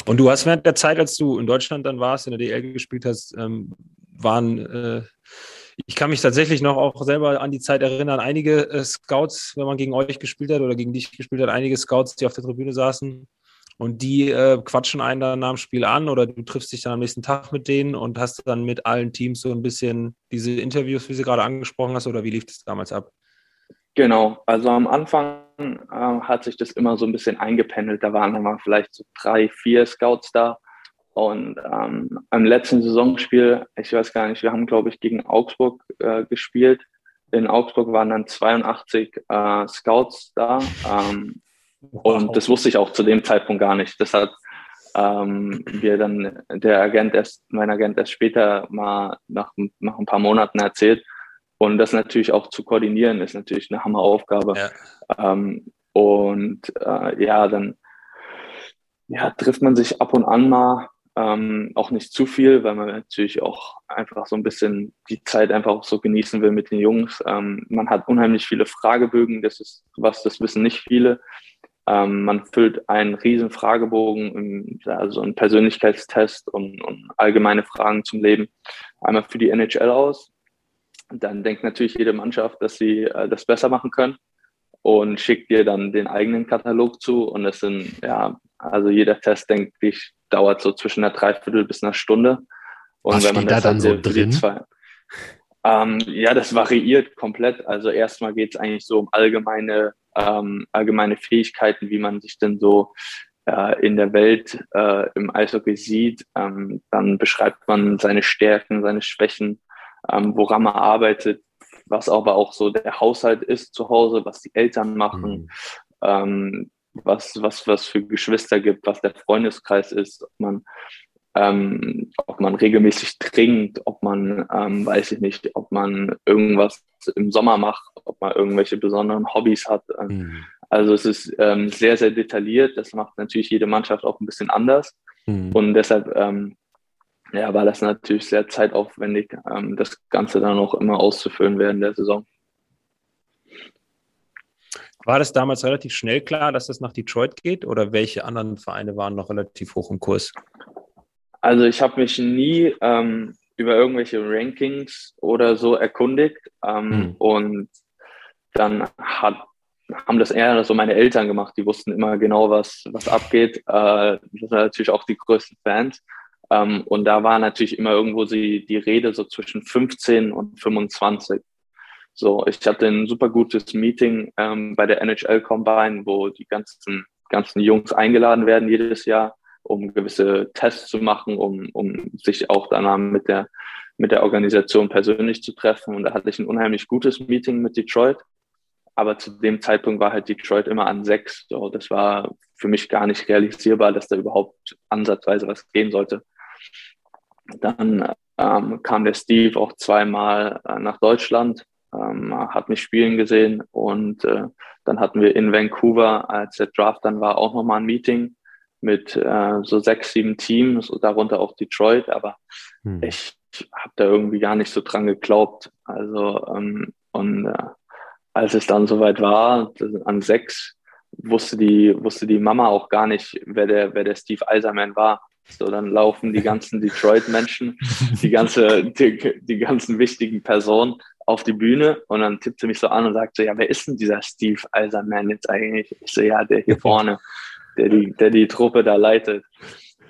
Und du hast während der Zeit, als du in Deutschland dann warst, in der DL gespielt hast, ähm, waren, äh, ich kann mich tatsächlich noch auch selber an die Zeit erinnern, einige äh, Scouts, wenn man gegen euch gespielt hat oder gegen dich gespielt hat, einige Scouts, die auf der Tribüne saßen, und die äh, quatschen einen dann nach Spiel an oder du triffst dich dann am nächsten Tag mit denen und hast dann mit allen Teams so ein bisschen diese Interviews, wie sie gerade angesprochen hast, oder wie lief das damals ab? Genau, also am Anfang äh, hat sich das immer so ein bisschen eingependelt. Da waren dann mal vielleicht so drei, vier Scouts da. Und ähm, am letzten Saisonspiel, ich weiß gar nicht, wir haben, glaube ich, gegen Augsburg äh, gespielt. In Augsburg waren dann 82 äh, Scouts da. Ähm, und das wusste ich auch zu dem Zeitpunkt gar nicht. Das hat ähm, wir dann der Agent erst, mein Agent erst später mal nach, nach ein paar Monaten erzählt. Und das natürlich auch zu koordinieren, ist natürlich eine Hammeraufgabe. Ja. Ähm, und äh, ja, dann ja, trifft man sich ab und an mal, ähm, auch nicht zu viel, weil man natürlich auch einfach so ein bisschen die Zeit einfach auch so genießen will mit den Jungs. Ähm, man hat unheimlich viele Fragebögen, das ist was, das wissen nicht viele. Ähm, man füllt einen riesen Fragebogen, also einen Persönlichkeitstest und, und, allgemeine Fragen zum Leben einmal für die NHL aus. Dann denkt natürlich jede Mannschaft, dass sie äh, das besser machen können. und schickt dir dann den eigenen Katalog zu. Und es sind, ja, also jeder Test, denke ich, dauert so zwischen einer Dreiviertel bis einer Stunde. Und Was wenn man da dann so drin? Zwei, ähm, ja, das variiert komplett. Also erstmal geht es eigentlich so um allgemeine, ähm, allgemeine Fähigkeiten, wie man sich denn so äh, in der Welt äh, im Eishockey sieht. Ähm, dann beschreibt man seine Stärken, seine Schwächen, ähm, woran man arbeitet, was aber auch so der Haushalt ist zu Hause, was die Eltern machen, mhm. ähm, was, was, was für Geschwister gibt, was der Freundeskreis ist, ob man, ähm, ob man regelmäßig trinkt, ob man, ähm, weiß ich nicht, ob man irgendwas im Sommer macht, ob man irgendwelche besonderen Hobbys hat. Mhm. Also es ist ähm, sehr, sehr detailliert. Das macht natürlich jede Mannschaft auch ein bisschen anders. Mhm. Und deshalb ähm, ja, war das natürlich sehr zeitaufwendig, ähm, das Ganze dann auch immer auszufüllen während der Saison. War das damals relativ schnell klar, dass das nach Detroit geht oder welche anderen Vereine waren noch relativ hoch im Kurs? Also ich habe mich nie ähm, über irgendwelche Rankings oder so erkundigt ähm, hm. und dann hat, haben das eher so meine Eltern gemacht. Die wussten immer genau, was, was abgeht. Äh, das sind natürlich auch die größten Fans. Ähm, und da war natürlich immer irgendwo die, die Rede so zwischen 15 und 25. So, ich hatte ein super gutes Meeting ähm, bei der NHL Combine, wo die ganzen, ganzen Jungs eingeladen werden jedes Jahr, um gewisse Tests zu machen, um, um sich auch danach mit der, mit der Organisation persönlich zu treffen. Und da hatte ich ein unheimlich gutes Meeting mit Detroit. Aber zu dem Zeitpunkt war halt Detroit immer an sechs. So, das war für mich gar nicht realisierbar, dass da überhaupt ansatzweise was gehen sollte. Dann ähm, kam der Steve auch zweimal äh, nach Deutschland, ähm, hat mich spielen gesehen und äh, dann hatten wir in Vancouver, als der Draft dann war, auch nochmal ein Meeting mit äh, so sechs, sieben Teams, darunter auch Detroit, aber hm. ich, habe da irgendwie gar nicht so dran geglaubt. Also ähm, und äh, als es dann soweit war, an sechs, wusste die, wusste die Mama auch gar nicht, wer der, wer der Steve Eiserman war. So, dann laufen die ganzen Detroit-Menschen, die, ganze, die, die ganzen wichtigen Personen auf die Bühne und dann tippt sie mich so an und sagt so, ja, wer ist denn dieser Steve Eiserman jetzt eigentlich? Ich so, ja, der hier vorne, der die, der die Truppe da leitet.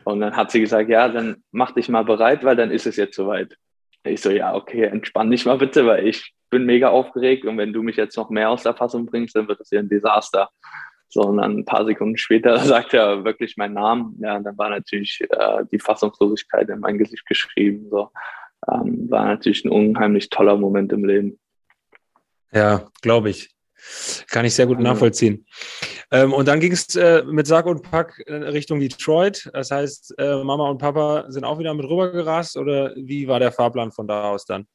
Und dann hat sie gesagt, ja, dann mach dich mal bereit, weil dann ist es jetzt soweit. Ich so, ja, okay, entspann dich mal bitte, weil ich bin mega aufgeregt und wenn du mich jetzt noch mehr aus der Fassung bringst, dann wird das hier ein Desaster. So, und dann ein paar Sekunden später sagt er wirklich meinen Namen. Ja, dann war natürlich äh, die Fassungslosigkeit in mein Gesicht geschrieben. So, ähm, war natürlich ein unheimlich toller Moment im Leben. Ja, glaube ich. Kann ich sehr gut nachvollziehen. Ähm, und dann ging es äh, mit Sack und Pack äh, Richtung Detroit. Das heißt, äh, Mama und Papa sind auch wieder mit rübergerast oder wie war der Fahrplan von da aus dann?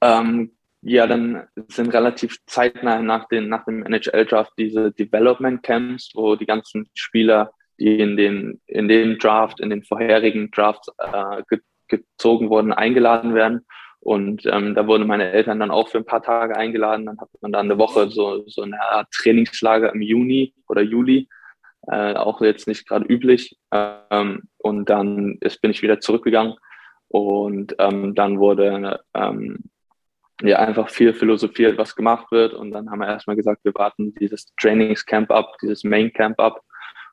Ähm, ja, dann sind relativ zeitnah nach, den, nach dem NHL-Draft diese Development Camps, wo die ganzen Spieler, die in den, in dem Draft, in den vorherigen Drafts äh, ge gezogen wurden, eingeladen werden. Und ähm, da wurden meine Eltern dann auch für ein paar Tage eingeladen. Dann hat man dann eine Woche so, so eine Art Trainingslager im Juni oder Juli. Äh, auch jetzt nicht gerade üblich. Ähm, und dann ist, bin ich wieder zurückgegangen. Und ähm, dann wurde ähm, ja einfach viel philosophiert, was gemacht wird. Und dann haben wir erstmal gesagt, wir warten dieses Trainingscamp ab, dieses Main Camp ab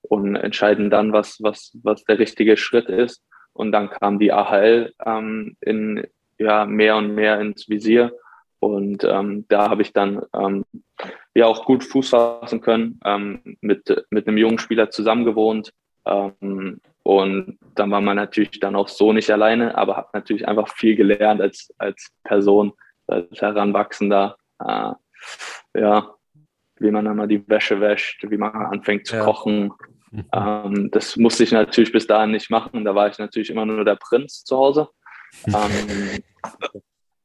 und entscheiden dann, was, was, was der richtige Schritt ist. Und dann kam die AHL ähm, in, ja, mehr und mehr ins Visier. Und ähm, da habe ich dann ähm, ja auch gut Fuß fassen können, ähm, mit, mit einem jungen Spieler zusammengewohnt. Ähm, und dann war man natürlich dann auch so nicht alleine, aber hat natürlich einfach viel gelernt als, als Person, als Heranwachsender, äh, ja, wie man dann mal die Wäsche wäscht, wie man anfängt zu ja. kochen. Ähm, das musste ich natürlich bis dahin nicht machen. Da war ich natürlich immer nur der Prinz zu Hause. Ähm,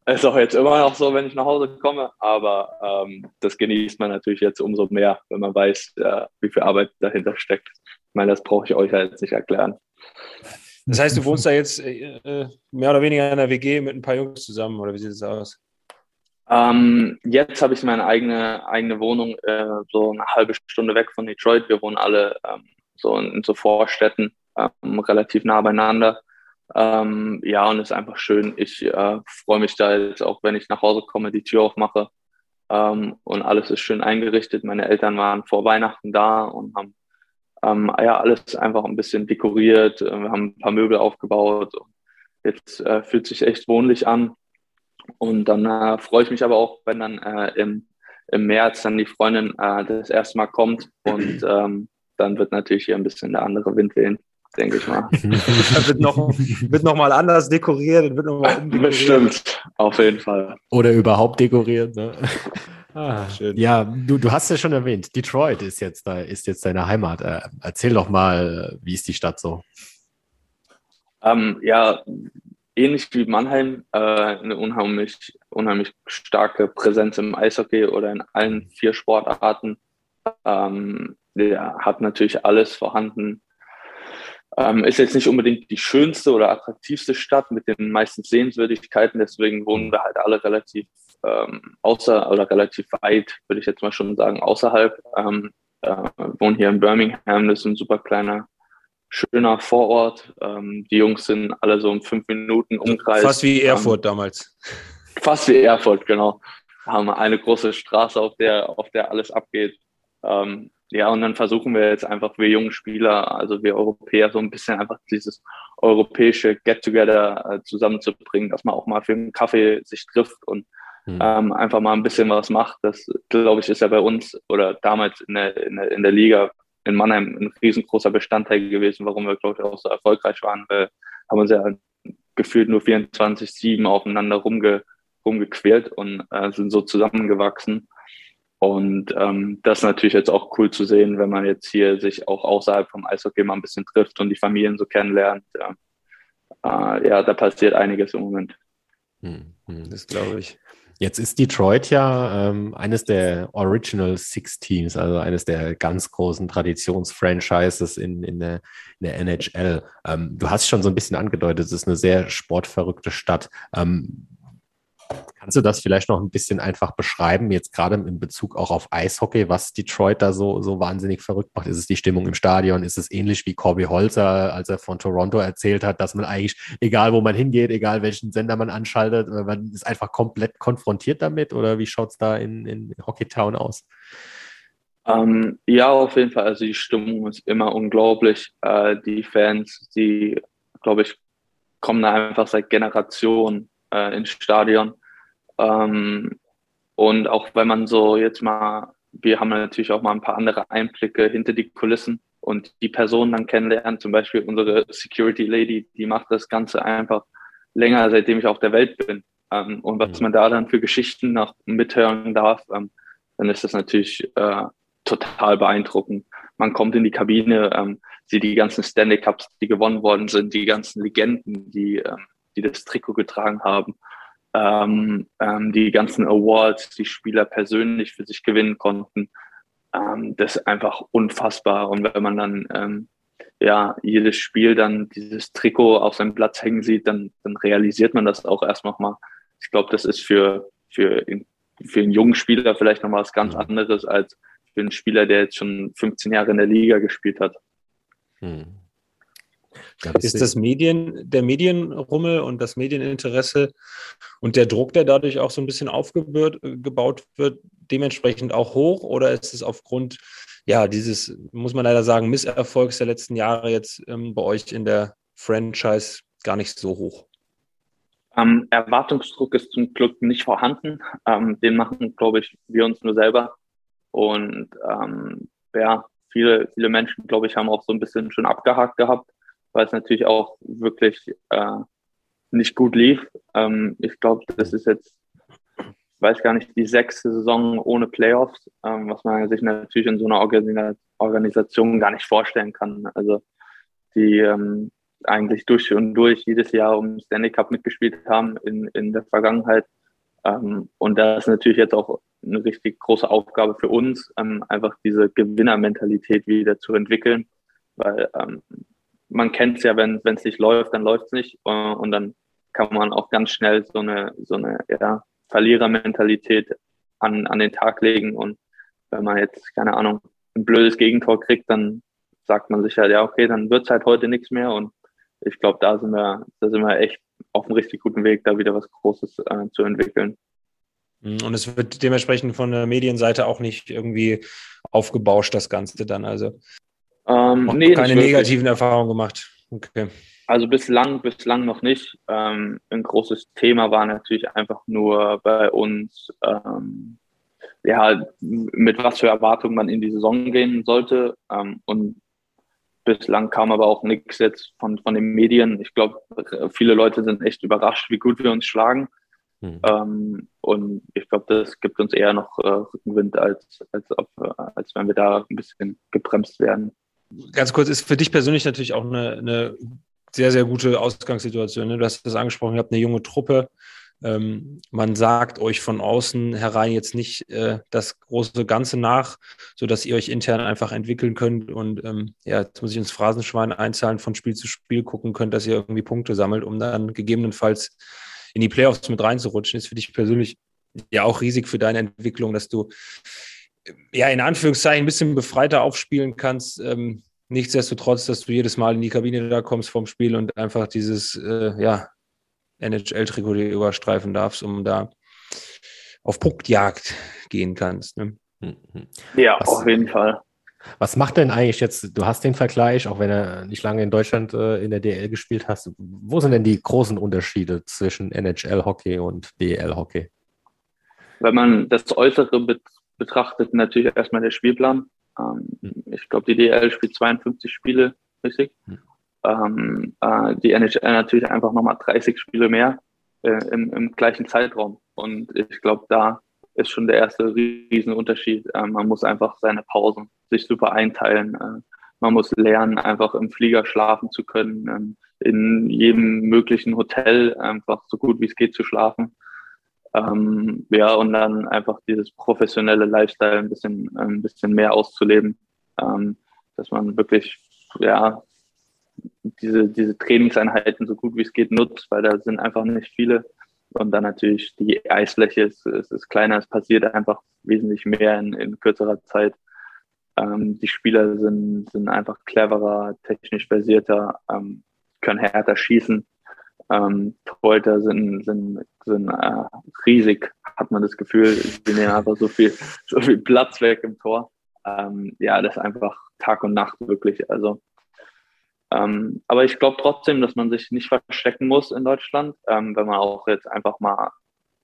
ist auch jetzt immer noch so, wenn ich nach Hause komme, aber ähm, das genießt man natürlich jetzt umso mehr, wenn man weiß, äh, wie viel Arbeit dahinter steckt. Ich meine, das brauche ich euch ja jetzt nicht erklären. Das heißt, du wohnst da jetzt äh, äh mehr oder weniger in der WG mit ein paar Jungs zusammen, oder wie sieht es aus? Ähm, jetzt habe ich meine eigene, eigene Wohnung, äh, so eine halbe Stunde weg von Detroit. Wir wohnen alle ähm, so in, in, so Vorstädten, ähm, relativ nah beieinander. Ähm, ja, und es ist einfach schön. Ich äh, freue mich da jetzt auch, wenn ich nach Hause komme, die Tür aufmache. ähm, und alles ist schön eingerichtet. Meine Eltern waren vor Weihnachten da und haben ähm, ja alles einfach ein bisschen dekoriert. Wir haben ein paar Möbel aufgebaut. Jetzt äh, fühlt sich echt wohnlich an. Und dann äh, freue ich mich aber auch, wenn dann äh, im, im März dann die Freundin äh, das erste Mal kommt und ähm, dann wird natürlich hier ein bisschen der andere Wind wehen denke ich mal. wird, noch, wird noch mal anders dekoriert, wird noch mal Bestimmt, auf jeden Fall. Oder überhaupt dekoriert. Ne? Ah, schön. Ja, du, du hast ja schon erwähnt, Detroit ist jetzt, da, ist jetzt deine Heimat. Äh, erzähl doch mal, wie ist die Stadt so? Ähm, ja, ähnlich wie Mannheim, äh, eine unheimlich, unheimlich starke Präsenz im Eishockey oder in allen vier Sportarten. Ähm, der hat natürlich alles vorhanden ähm, ist jetzt nicht unbedingt die schönste oder attraktivste Stadt mit den meisten Sehenswürdigkeiten, deswegen wohnen wir halt alle relativ ähm, außer oder relativ weit, würde ich jetzt mal schon sagen, außerhalb. Ähm, äh, wohnen hier in Birmingham, das ist ein super kleiner, schöner Vorort. Ähm, die Jungs sind alle so um fünf Minuten Umkreis. Fast wie Erfurt damals. Fast wie Erfurt, genau. Wir haben eine große Straße, auf der, auf der alles abgeht. Ähm, ja, und dann versuchen wir jetzt einfach, wir jungen Spieler, also wir Europäer, so ein bisschen einfach dieses europäische Get-Together äh, zusammenzubringen, dass man auch mal für einen Kaffee sich trifft und mhm. ähm, einfach mal ein bisschen was macht. Das, glaube ich, ist ja bei uns oder damals in der, in der, in der Liga in Mannheim ein riesengroßer Bestandteil gewesen, warum wir, glaube ich, auch so erfolgreich waren. Wir haben uns ja gefühlt nur 24-7 aufeinander rumge, rumgequält und äh, sind so zusammengewachsen. Und ähm, das ist natürlich jetzt auch cool zu sehen, wenn man jetzt hier sich auch außerhalb vom Eishockey mal ein bisschen trifft und die Familien so kennenlernt. Ja, äh, ja da passiert einiges im Moment. Hm, hm, das glaube ich. Jetzt ist Detroit ja ähm, eines der Original Six Teams, also eines der ganz großen Traditionsfranchises in, in, der, in der NHL. Ähm, du hast schon so ein bisschen angedeutet, es ist eine sehr sportverrückte Stadt. Ähm, Kannst du das vielleicht noch ein bisschen einfach beschreiben, jetzt gerade in Bezug auch auf Eishockey, was Detroit da so, so wahnsinnig verrückt macht? Ist es die Stimmung im Stadion? Ist es ähnlich wie Corby Holzer, als er von Toronto erzählt hat, dass man eigentlich, egal wo man hingeht, egal welchen Sender man anschaltet, man ist einfach komplett konfrontiert damit? Oder wie schaut es da in, in Hockeytown aus? Ähm, ja, auf jeden Fall. Also die Stimmung ist immer unglaublich. Äh, die Fans, die, glaube ich, kommen da einfach seit Generationen äh, ins Stadion. Ähm, und auch wenn man so jetzt mal, wir haben natürlich auch mal ein paar andere Einblicke hinter die Kulissen und die Personen dann kennenlernen, zum Beispiel unsere Security Lady, die macht das Ganze einfach länger, seitdem ich auf der Welt bin. Ähm, und was man da dann für Geschichten noch mithören darf, ähm, dann ist das natürlich äh, total beeindruckend. Man kommt in die Kabine, ähm, sieht die ganzen Stanley Cups, die gewonnen worden sind, die ganzen Legenden, die, ähm, die das Trikot getragen haben ähm, ähm, die ganzen Awards, die Spieler persönlich für sich gewinnen konnten. Ähm, das ist einfach unfassbar. Und wenn man dann ähm, ja jedes Spiel dann dieses Trikot auf seinem Platz hängen sieht, dann, dann realisiert man das auch erst nochmal. Ich glaube, das ist für, für, für einen jungen Spieler vielleicht nochmal was ganz anderes als für einen Spieler, der jetzt schon 15 Jahre in der Liga gespielt hat. Hm. Ist das Medien, der Medienrummel und das Medieninteresse und der Druck, der dadurch auch so ein bisschen aufgebaut wird, dementsprechend auch hoch oder ist es aufgrund ja dieses, muss man leider sagen, Misserfolgs der letzten Jahre jetzt ähm, bei euch in der Franchise gar nicht so hoch? Ähm, Erwartungsdruck ist zum Glück nicht vorhanden. Ähm, den machen, glaube ich, wir uns nur selber. Und ähm, ja, viele, viele Menschen, glaube ich, haben auch so ein bisschen schon abgehakt gehabt weil es natürlich auch wirklich äh, nicht gut lief. Ähm, ich glaube, das ist jetzt, ich weiß gar nicht, die sechste Saison ohne Playoffs, ähm, was man sich natürlich in so einer Organisation gar nicht vorstellen kann. Also die ähm, eigentlich durch und durch jedes Jahr um Stanley Cup mitgespielt haben in, in der Vergangenheit. Ähm, und da ist natürlich jetzt auch eine richtig große Aufgabe für uns, ähm, einfach diese Gewinnermentalität wieder zu entwickeln, weil ähm, man kennt es ja, wenn es nicht läuft, dann läuft es nicht. Äh, und dann kann man auch ganz schnell so eine, so eine ja, Verlierermentalität an, an den Tag legen. Und wenn man jetzt, keine Ahnung, ein blödes Gegentor kriegt, dann sagt man sich halt, ja, okay, dann wird es halt heute nichts mehr. Und ich glaube, da sind wir, da sind wir echt auf einem richtig guten Weg, da wieder was Großes äh, zu entwickeln. Mhm, und es wird dementsprechend von der Medienseite auch nicht irgendwie aufgebauscht, das Ganze dann. Also ähm, nee, keine negativen Erfahrungen gemacht. Okay. Also bislang, bislang noch nicht. Ähm, ein großes Thema war natürlich einfach nur bei uns, ähm, ja, mit was für Erwartungen man in die Saison gehen sollte. Ähm, und bislang kam aber auch nichts jetzt von, von den Medien. Ich glaube, viele Leute sind echt überrascht, wie gut wir uns schlagen. Mhm. Und ich glaube, das gibt uns eher noch äh, Rückenwind, als, als, ob, als wenn wir da ein bisschen gebremst werden. Ganz kurz, ist für dich persönlich natürlich auch eine, eine sehr, sehr gute Ausgangssituation. Ne? Du hast das angesprochen, ihr habt eine junge Truppe. Ähm, man sagt euch von außen herein jetzt nicht äh, das große Ganze nach, sodass ihr euch intern einfach entwickeln könnt und ähm, ja, jetzt muss ich ins Phrasenschwein einzahlen, von Spiel zu Spiel gucken könnt, dass ihr irgendwie Punkte sammelt, um dann gegebenenfalls in die Playoffs mit reinzurutschen. Ist für dich persönlich ja auch riesig für deine Entwicklung, dass du ja in Anführungszeichen ein bisschen befreiter aufspielen kannst. Ähm, nichtsdestotrotz, dass du jedes Mal in die Kabine da kommst vom Spiel und einfach dieses äh, ja, NHL-Trikot überstreifen darfst, um da auf Punktjagd gehen kannst. Ne? Ja, was, auf jeden Fall. Was macht denn eigentlich jetzt, du hast den Vergleich, auch wenn er nicht lange in Deutschland äh, in der DL gespielt hast, wo sind denn die großen Unterschiede zwischen NHL-Hockey und DL-Hockey? Wenn man das Äußere betrachtet, natürlich erstmal der Spielplan. Ähm, hm. Ich glaube, die DL spielt 52 Spiele, richtig? Hm. Ähm, äh, die NHL natürlich einfach nochmal 30 Spiele mehr äh, im, im gleichen Zeitraum. Und ich glaube, da ist schon der erste Riesenunterschied. Äh, man muss einfach seine Pausen sich super einteilen. Äh, man muss lernen, einfach im Flieger schlafen zu können, ähm, in jedem möglichen Hotel einfach so gut wie es geht zu schlafen. Ähm, ja, und dann einfach dieses professionelle Lifestyle ein bisschen, ein bisschen mehr auszuleben, ähm, dass man wirklich, ja, diese, diese Trainingseinheiten so gut wie es geht nutzt, weil da sind einfach nicht viele. Und dann natürlich die Eisfläche ist, ist, ist kleiner, es passiert einfach wesentlich mehr in, in kürzerer Zeit. Ähm, die Spieler sind, sind einfach cleverer, technisch versierter, ähm, können härter schießen. Ähm, Torhüter sind, sind, sind äh, riesig, hat man das Gefühl. Sie nehmen einfach so viel, so viel Platz weg im Tor. Ähm, ja, das ist einfach Tag und Nacht wirklich. Also ähm, aber ich glaube trotzdem, dass man sich nicht verstecken muss in Deutschland. Ähm, wenn man auch jetzt einfach mal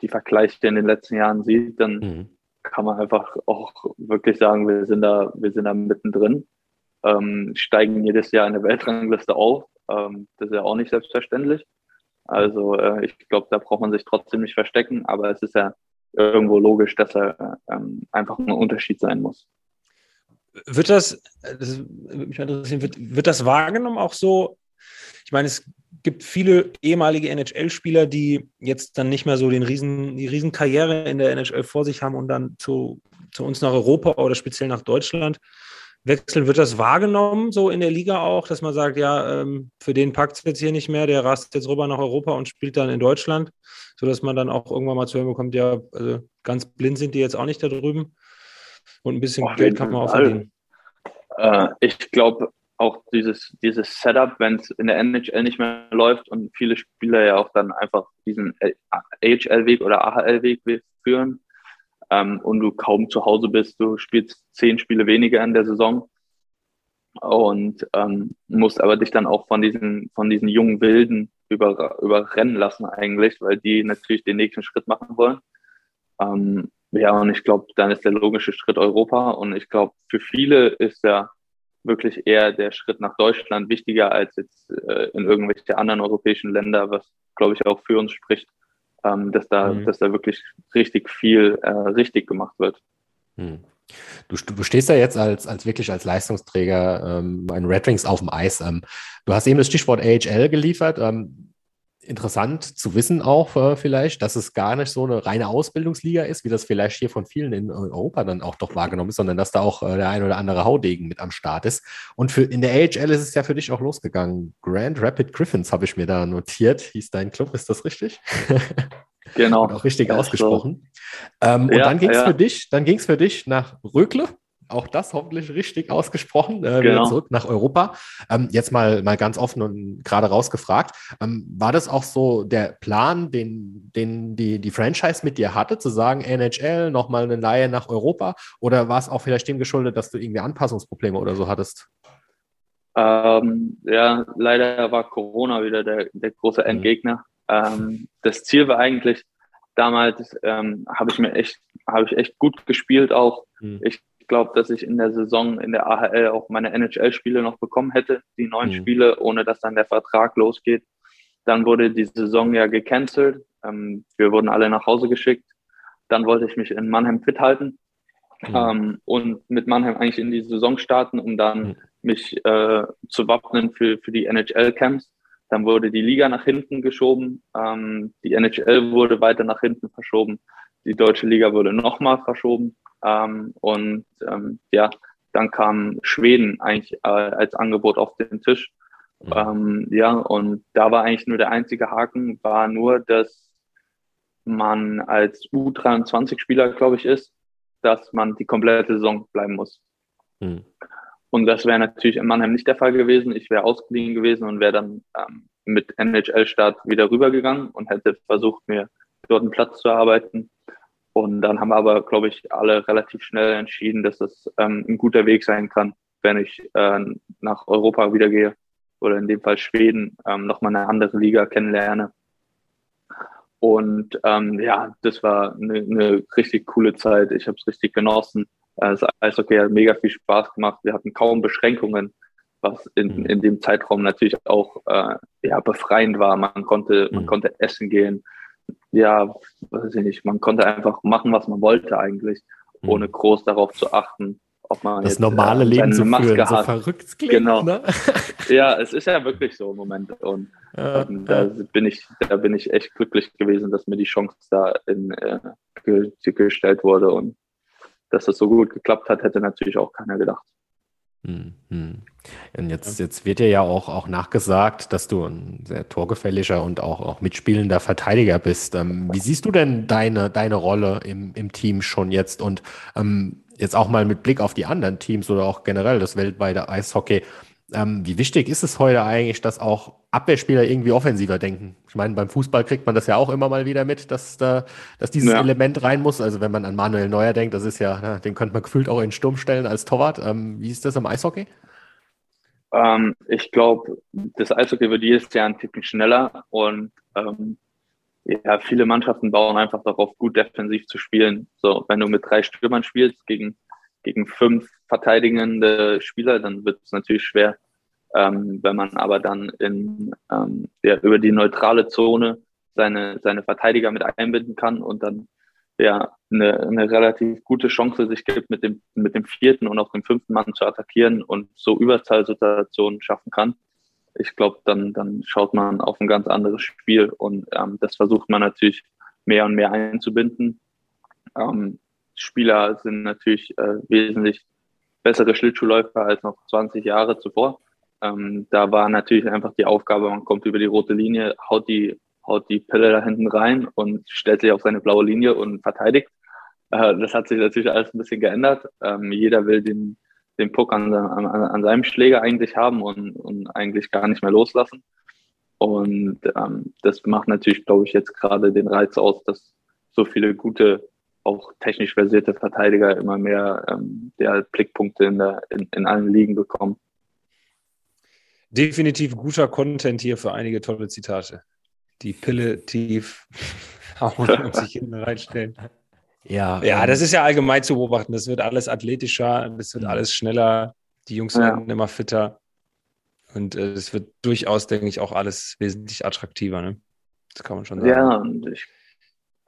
die Vergleiche in den letzten Jahren sieht, dann mhm. kann man einfach auch wirklich sagen, wir sind da, wir sind da mittendrin, ähm, steigen jedes Jahr in der Weltrangliste auf. Ähm, das ist ja auch nicht selbstverständlich. Also äh, ich glaube, da braucht man sich trotzdem nicht verstecken, aber es ist ja irgendwo logisch, dass er ähm, einfach ein Unterschied sein muss. Wird das, das würde mich interessieren, wird, wird das wahrgenommen auch so? Ich meine, es gibt viele ehemalige NHL-Spieler, die jetzt dann nicht mehr so den riesen, die Riesenkarriere in der NHL vor sich haben und dann zu, zu uns nach Europa oder speziell nach Deutschland wechseln. Wird das wahrgenommen, so in der Liga auch, dass man sagt, ja, ähm, für den packt es jetzt hier nicht mehr, der rast jetzt rüber nach Europa und spielt dann in Deutschland, sodass man dann auch irgendwann mal zu hören bekommt, ja, also ganz blind sind die jetzt auch nicht da drüben. Und ein bisschen Boah, Geld kann man auch verdienen. Äh, ich glaube, auch dieses, dieses Setup, wenn es in der NHL nicht mehr läuft und viele Spieler ja auch dann einfach diesen AHL-Weg oder AHL-Weg führen ähm, und du kaum zu Hause bist, du spielst zehn Spiele weniger in der Saison und ähm, musst aber dich dann auch von diesen, von diesen jungen Wilden über, überrennen lassen eigentlich, weil die natürlich den nächsten Schritt machen wollen. Ähm, ja, und ich glaube, dann ist der logische Schritt Europa. Und ich glaube, für viele ist ja wirklich eher der Schritt nach Deutschland wichtiger als jetzt äh, in irgendwelche anderen europäischen Länder, was, glaube ich, auch für uns spricht, ähm, dass, da, mhm. dass da wirklich richtig viel äh, richtig gemacht wird. Mhm. Du, du, stehst ja jetzt als, als wirklich als Leistungsträger ähm, bei Red Wings auf dem Eis. Ähm, du hast eben das Stichwort AHL geliefert. Ähm, interessant zu wissen auch äh, vielleicht, dass es gar nicht so eine reine Ausbildungsliga ist, wie das vielleicht hier von vielen in Europa dann auch doch wahrgenommen ist, sondern dass da auch äh, der ein oder andere Haudegen mit am Start ist. Und für, in der AHL ist es ja für dich auch losgegangen. Grand Rapid Griffins habe ich mir da notiert, hieß dein Club, ist das richtig? Genau. Und auch richtig ja, ausgesprochen. So. Ähm, ja, und dann ging es ja. für dich, dann ging es für dich nach Rögle auch das hoffentlich richtig ausgesprochen, äh, Genau. zurück nach Europa. Ähm, jetzt mal, mal ganz offen und gerade rausgefragt, ähm, war das auch so der Plan, den, den die, die Franchise mit dir hatte, zu sagen, NHL, nochmal eine Laie nach Europa? Oder war es auch vielleicht dem geschuldet, dass du irgendwie Anpassungsprobleme oder so hattest? Ähm, ja, leider war Corona wieder der, der große Endgegner. Ähm, das Ziel war eigentlich, damals ähm, habe ich mir echt, habe ich echt gut gespielt auch. Hm. Ich glaube, dass ich in der Saison in der AHL auch meine NHL-Spiele noch bekommen hätte, die neun Mhm. Spiele, ohne dass dann der Vertrag losgeht. Dann wurde die Saison ja gecancelt. Ähm, wir wurden alle nach Hause geschickt. Dann wollte ich mich in Mannheim fit halten Mhm. ähm, und mit Mannheim eigentlich in die Saison starten, um dann Mhm. mich äh, zu wappnen für, für die NHL-Camps. Dann wurde die Liga nach hinten geschoben. Ähm, die NHL wurde weiter nach hinten verschoben. Die deutsche Liga wurde nochmal verschoben. Ähm, und ähm, ja, dann kam Schweden eigentlich äh, als Angebot auf den Tisch. Mhm. Ähm, ja, und da war eigentlich nur der einzige Haken, war nur, dass man als U23-Spieler, glaube ich, ist, dass man die komplette Saison bleiben muss. Mhm. Und das wäre natürlich in Mannheim nicht der Fall gewesen. Ich wäre ausgeliehen gewesen und wäre dann ähm, mit NHL-Start wieder rübergegangen und hätte versucht, mir dort einen Platz zu erarbeiten. Und dann haben wir aber, glaube ich, alle relativ schnell entschieden, dass das ähm, ein guter Weg sein kann, wenn ich äh, nach Europa wieder gehe oder in dem Fall Schweden ähm, nochmal eine andere Liga kennenlerne. Und ähm, ja, das war eine, eine richtig coole Zeit. Ich habe es richtig genossen. Äh, Das Eishockey hat mega viel Spaß gemacht. Wir hatten kaum Beschränkungen, was in, Mhm. in dem Zeitraum natürlich auch äh, ja, befreiend war. Man konnte, man Mhm. konnte essen gehen. Ja, weiß ich nicht. Man konnte einfach machen, was man wollte eigentlich, Mhm. ohne groß darauf zu achten, ob man das jetzt, normale äh, Leben zu Maske führen, so hat. verrückt es klingt. Genau. Ne? Ja, es ist ja wirklich so im Moment. Und Ja, da ja. bin ich, da bin ich echt glücklich gewesen, dass mir die Chance da in, äh, ge gestellt wurde und dass das so gut geklappt hat, hätte natürlich auch keiner gedacht. Hm, hm. Und jetzt, jetzt wird dir ja auch, auch nachgesagt, dass du ein sehr torgefälliger und auch, auch mitspielender Verteidiger bist. Ähm, wie siehst du denn deine, deine Rolle im, im Team schon jetzt und ähm, jetzt auch mal mit Blick auf die anderen Teams oder auch generell das weltweite Eishockey? Ähm, wie wichtig ist es heute eigentlich, dass auch Abwehrspieler irgendwie offensiver denken? Ich meine, beim Fußball kriegt man das ja auch immer mal wieder mit, dass, da, dass dieses Ja. Element rein muss. Also wenn man an Manuel Neuer denkt, das ist ja, na, den könnte man gefühlt auch in Sturm stellen als Torwart. Ähm, wie ist das im Eishockey? Ähm, ich glaube, das Eishockey wird jedes Jahr ein Ticken schneller und ähm, ja, viele Mannschaften bauen einfach darauf, gut defensiv zu spielen. So, wenn du mit drei Stürmern spielst gegen, gegen fünf verteidigende Spieler, dann wird es natürlich schwer. Ähm, wenn man aber dann in, ähm, ja, über die neutrale Zone seine, seine Verteidiger mit einbinden kann und dann ja eine, eine relativ gute Chance sich gibt, mit dem, mit dem vierten und auch dem fünften Mann zu attackieren und so Überzahlsituationen schaffen kann. Ich glaube, dann, dann schaut man auf ein ganz anderes Spiel und ähm, das versucht man natürlich mehr und mehr einzubinden. Ähm, Spieler sind natürlich äh, wesentlich bessere Schlittschuhläufer als noch 20 Jahre zuvor. Ähm, da war natürlich einfach die Aufgabe, man kommt über die rote Linie, haut die, haut die Pille da hinten rein und stellt sich auf seine blaue Linie und verteidigt. Äh, das hat sich natürlich alles ein bisschen geändert. Ähm, jeder will den, den Puck an, an, an seinem Schläger eigentlich haben und, und eigentlich gar nicht mehr loslassen. Und ähm, das macht natürlich, glaube ich, jetzt gerade den Reiz aus, dass so viele gute, auch technisch versierte Verteidiger immer mehr ähm, der Blickpunkte in, der, in, in allen Ligen bekommen. Definitiv guter Content hier für einige tolle Zitate. Die Pille tief hauen und sich hinten reinstellen. Ja, Ja, ähm, das ist ja allgemein zu beobachten. Das wird alles athletischer, das wird Mhm. alles schneller. Die Jungs Ja. werden immer fitter. Und äh, es wird durchaus, denke ich, auch alles wesentlich attraktiver. Ne? Das kann man schon sagen. Ja, und ich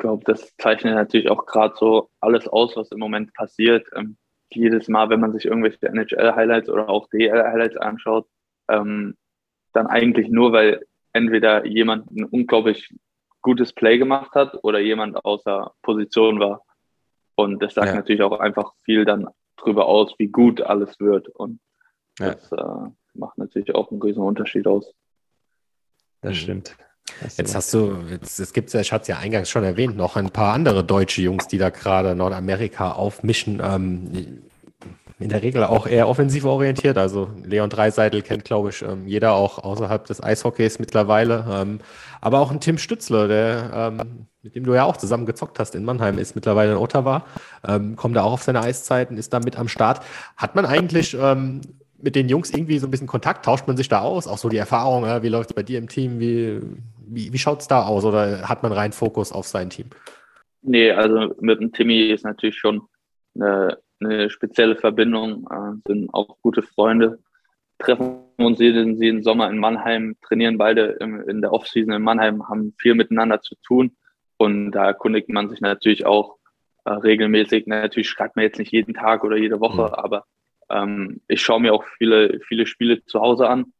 glaube, das zeichnet natürlich auch gerade so alles aus, was im Moment passiert. Ähm, jedes Mal, wenn man sich irgendwelche NHL-Highlights oder auch DL-Highlights anschaut, ähm, dann eigentlich nur, weil entweder jemand ein unglaublich gutes Play gemacht hat oder jemand außer Position war. Und das sagt Ja. natürlich auch einfach viel dann drüber aus, wie gut alles wird. Und Ja. das äh, macht natürlich auch einen riesen Unterschied aus. Das stimmt. Jetzt hast du, jetzt, es gibt ja, ich hatte es ja eingangs schon erwähnt, noch ein paar andere deutsche Jungs, die da gerade Nordamerika aufmischen. Ähm, in der Regel auch eher offensiv orientiert. Also Leon Dreiseitel kennt, glaube ich, ähm, jeder auch außerhalb des Eishockeys mittlerweile. Ähm, aber auch ein Tim Stützler, der, ähm, mit dem du ja auch zusammen gezockt hast in Mannheim, ist mittlerweile in Ottawa, kommt da auch auf seine Eiszeiten, ist da mit am Start. Hat man eigentlich mit den Jungs irgendwie so ein bisschen Kontakt? Tauscht man sich da aus? Auch so die Erfahrung, wie läuft es bei dir im Team? Wie, wie, wie schaut es da aus? Oder hat man rein Fokus auf sein Team? Nee, also mit dem Timmy ist natürlich schon eine eine spezielle Verbindung, äh, sind auch gute Freunde, treffen uns jeden, jeden Sommer in Mannheim, trainieren beide im, in der Offseason in Mannheim, haben viel miteinander zu tun und da erkundigt man sich natürlich auch äh, regelmäßig. Natürlich schreibt man jetzt nicht jeden Tag oder jede Woche, mhm. aber ähm, ich schaue mir auch viele, viele Spiele zu Hause an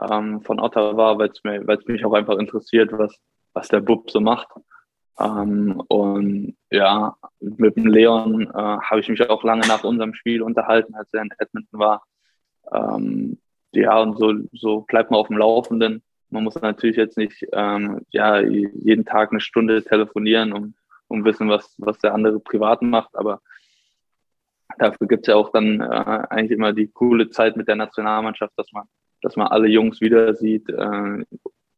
ähm, von Ottawa, weil es mich auch einfach interessiert, was, was der Bub so macht. Ähm, und ja, mit dem Leon äh, habe ich mich auch lange nach unserem Spiel unterhalten, als er in Edmonton war. Ähm, ja, und so, so bleibt man auf dem Laufenden. Man muss natürlich jetzt nicht ähm, ja, jeden Tag eine Stunde telefonieren, um, um wissen, was, was der andere privat macht. Aber dafür gibt es ja auch dann äh, eigentlich immer die coole Zeit mit der Nationalmannschaft, dass man, dass man alle Jungs wieder sieht, äh,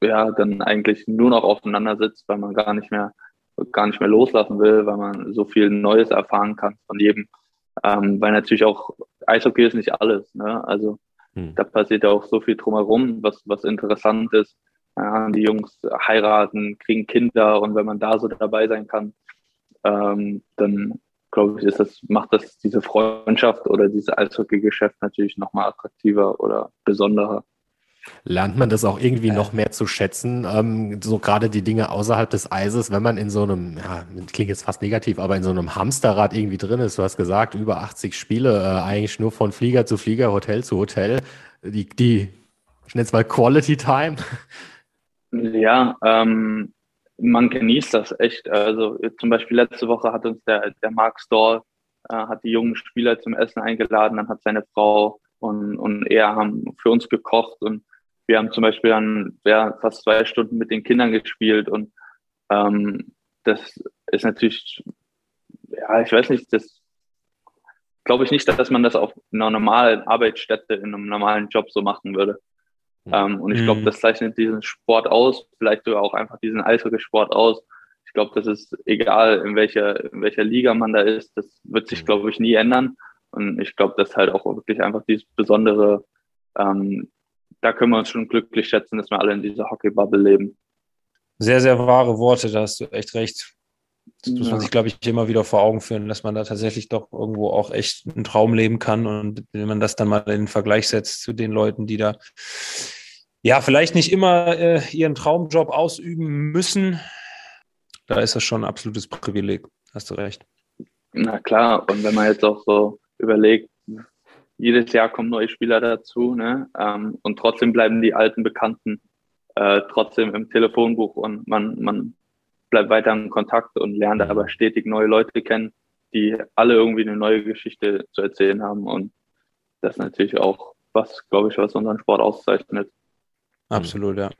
ja, dann eigentlich nur noch aufeinander sitzt, weil man gar nicht mehr gar nicht mehr loslassen will, weil man so viel Neues erfahren kann von jedem. Ähm, weil natürlich auch Eishockey ist nicht alles. Ne? Also hm. da passiert ja auch so viel drumherum, was, was interessant ist. Ja, die Jungs heiraten, kriegen Kinder und wenn man da so dabei sein kann, ähm, dann glaube ich, ist das, macht das diese Freundschaft oder dieses Eishockey-Geschäft natürlich nochmal attraktiver oder besonderer. Lernt man das auch irgendwie noch mehr zu schätzen? Ähm, so gerade die Dinge außerhalb des Eises, wenn man in so einem, ja, klingt jetzt fast negativ, aber in so einem Hamsterrad irgendwie drin ist. Du hast gesagt, über 80 Spiele, äh, eigentlich nur von Flieger zu Flieger, Hotel zu Hotel. Die, die ich nenne es mal Quality Time. Ja, ähm, man genießt das echt. Also zum Beispiel letzte Woche hat uns der, der Mark Storr, äh, hat die jungen Spieler zum Essen eingeladen, dann hat seine Frau und, und er haben für uns gekocht und wir haben zum Beispiel dann ja, fast zwei Stunden mit den Kindern gespielt und ähm, das ist natürlich, ja, ich weiß nicht, das glaube ich nicht, dass man das auf einer normalen Arbeitsstätte in einem normalen Job so machen würde. Ähm, und ich glaube, mhm. das zeichnet diesen Sport aus, vielleicht sogar auch einfach diesen Eishockeysport aus. Ich glaube, das ist egal, in welcher, in welcher Liga man da ist, das wird sich, mhm. glaube ich, nie ändern. Und ich glaube, das ist halt auch wirklich einfach dieses besondere ähm, da können wir uns schon glücklich schätzen, dass wir alle in dieser Hockeybubble leben. Sehr, sehr wahre Worte, da hast du echt recht. Das muss man sich, glaube ich, immer wieder vor Augen führen, dass man da tatsächlich doch irgendwo auch echt einen Traum leben kann. Und wenn man das dann mal in den Vergleich setzt zu den Leuten, die da ja vielleicht nicht immer äh, ihren Traumjob ausüben müssen, da ist das schon ein absolutes Privileg. Hast du recht. Na klar, und wenn man jetzt auch so überlegt, jedes Jahr kommen neue Spieler dazu ne? Ähm, und trotzdem bleiben die alten Bekannten äh, trotzdem im Telefonbuch und man, man bleibt weiter in Kontakt und lernt mhm. aber stetig neue Leute kennen, die alle irgendwie eine neue Geschichte zu erzählen haben und das ist natürlich auch was, glaube ich, was unseren Sport auszeichnet. Absolut, ja.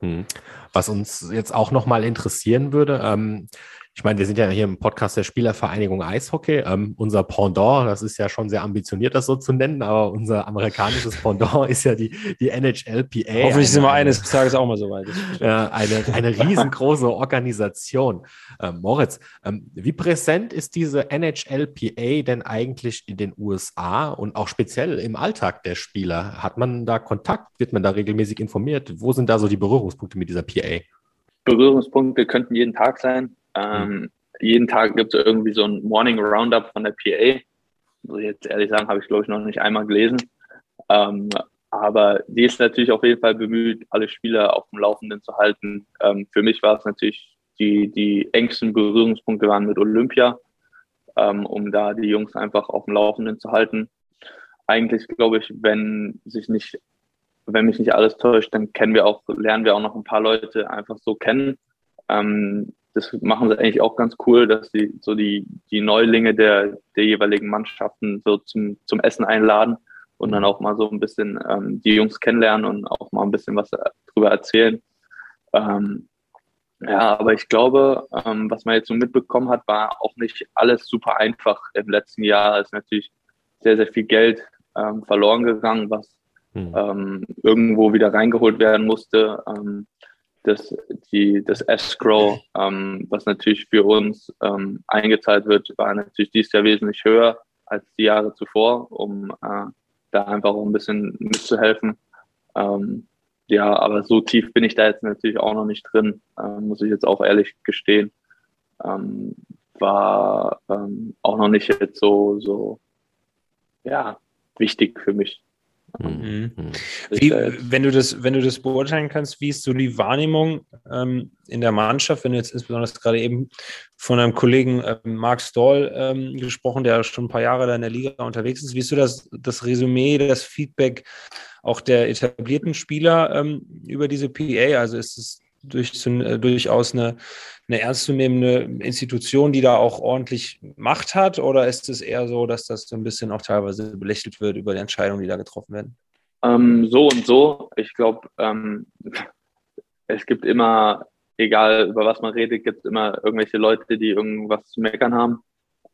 Mhm. Was uns jetzt auch nochmal interessieren würde, ähm, ich meine, wir sind ja hier im Podcast der Spielervereinigung Eishockey. Ähm, unser Pendant, das ist ja schon sehr ambitioniert, das so zu nennen, aber unser amerikanisches Pendant ist ja die, die NHLPA. Hoffentlich sind wir eines Tages auch mal so weit. Eine, eine riesengroße Organisation. Ähm, Moritz, ähm, wie präsent ist diese NHLPA denn eigentlich in den USA und auch speziell im Alltag der Spieler? Hat man da Kontakt? Wird man da regelmäßig informiert? Wo sind da so die Berührungspunkte mit dieser PA? Berührungspunkte könnten jeden Tag sein. Ähm. Jeden Tag gibt es irgendwie so ein Morning Roundup von der PA. Muss ich jetzt ehrlich sagen, habe ich glaube ich noch nicht einmal gelesen. Ähm, aber die ist natürlich auf jeden Fall bemüht, alle Spieler auf dem Laufenden zu halten. Ähm, für mich war es natürlich die, die engsten Berührungspunkte waren mit Olympia, ähm, um da die Jungs einfach auf dem Laufenden zu halten. Eigentlich glaube ich, wenn sich nicht, wenn mich nicht alles täuscht, dann kennen wir auch, lernen wir auch noch ein paar Leute einfach so kennen. Ähm, das machen sie eigentlich auch ganz cool, dass sie so die, die Neulinge der, der jeweiligen Mannschaften so zum, zum Essen einladen und dann auch mal so ein bisschen ähm, die Jungs kennenlernen und auch mal ein bisschen was darüber erzählen. Ähm, ja, aber ich glaube, ähm, was man jetzt so mitbekommen hat, war auch nicht alles super einfach im letzten Jahr. Es ist natürlich sehr, sehr viel Geld ähm, verloren gegangen, was mhm. ähm, irgendwo wieder reingeholt werden musste. Ähm, das, die, das Escrow, ähm, was natürlich für uns ähm, eingezahlt wird, war natürlich dieses Jahr wesentlich höher als die Jahre zuvor, um äh, da einfach auch ein bisschen mitzuhelfen. Ähm, ja, aber so tief bin ich da jetzt natürlich auch noch nicht drin, äh, muss ich jetzt auch ehrlich gestehen. Ähm, war ähm, auch noch nicht jetzt so, so ja, wichtig für mich. Mhm. mhm. Wie, wenn du das, wenn du das beurteilen kannst, wie ist so die Wahrnehmung ähm, in der Mannschaft, wenn du jetzt insbesondere gerade eben von einem Kollegen ähm, Mark Stoll ähm, gesprochen, der schon ein paar Jahre da in der Liga unterwegs ist, wie ist so das, das Resümee, das Feedback auch der etablierten Spieler ähm, über diese PA? Also ist es durch, äh, durchaus eine, eine ernstzunehmende Institution, die da auch ordentlich Macht hat? Oder ist es eher so, dass das so ein bisschen auch teilweise belächelt wird über die Entscheidungen, die da getroffen werden? Ähm, so und so. Ich glaube, ähm, es gibt immer, egal über was man redet, gibt es immer irgendwelche Leute, die irgendwas zu meckern haben.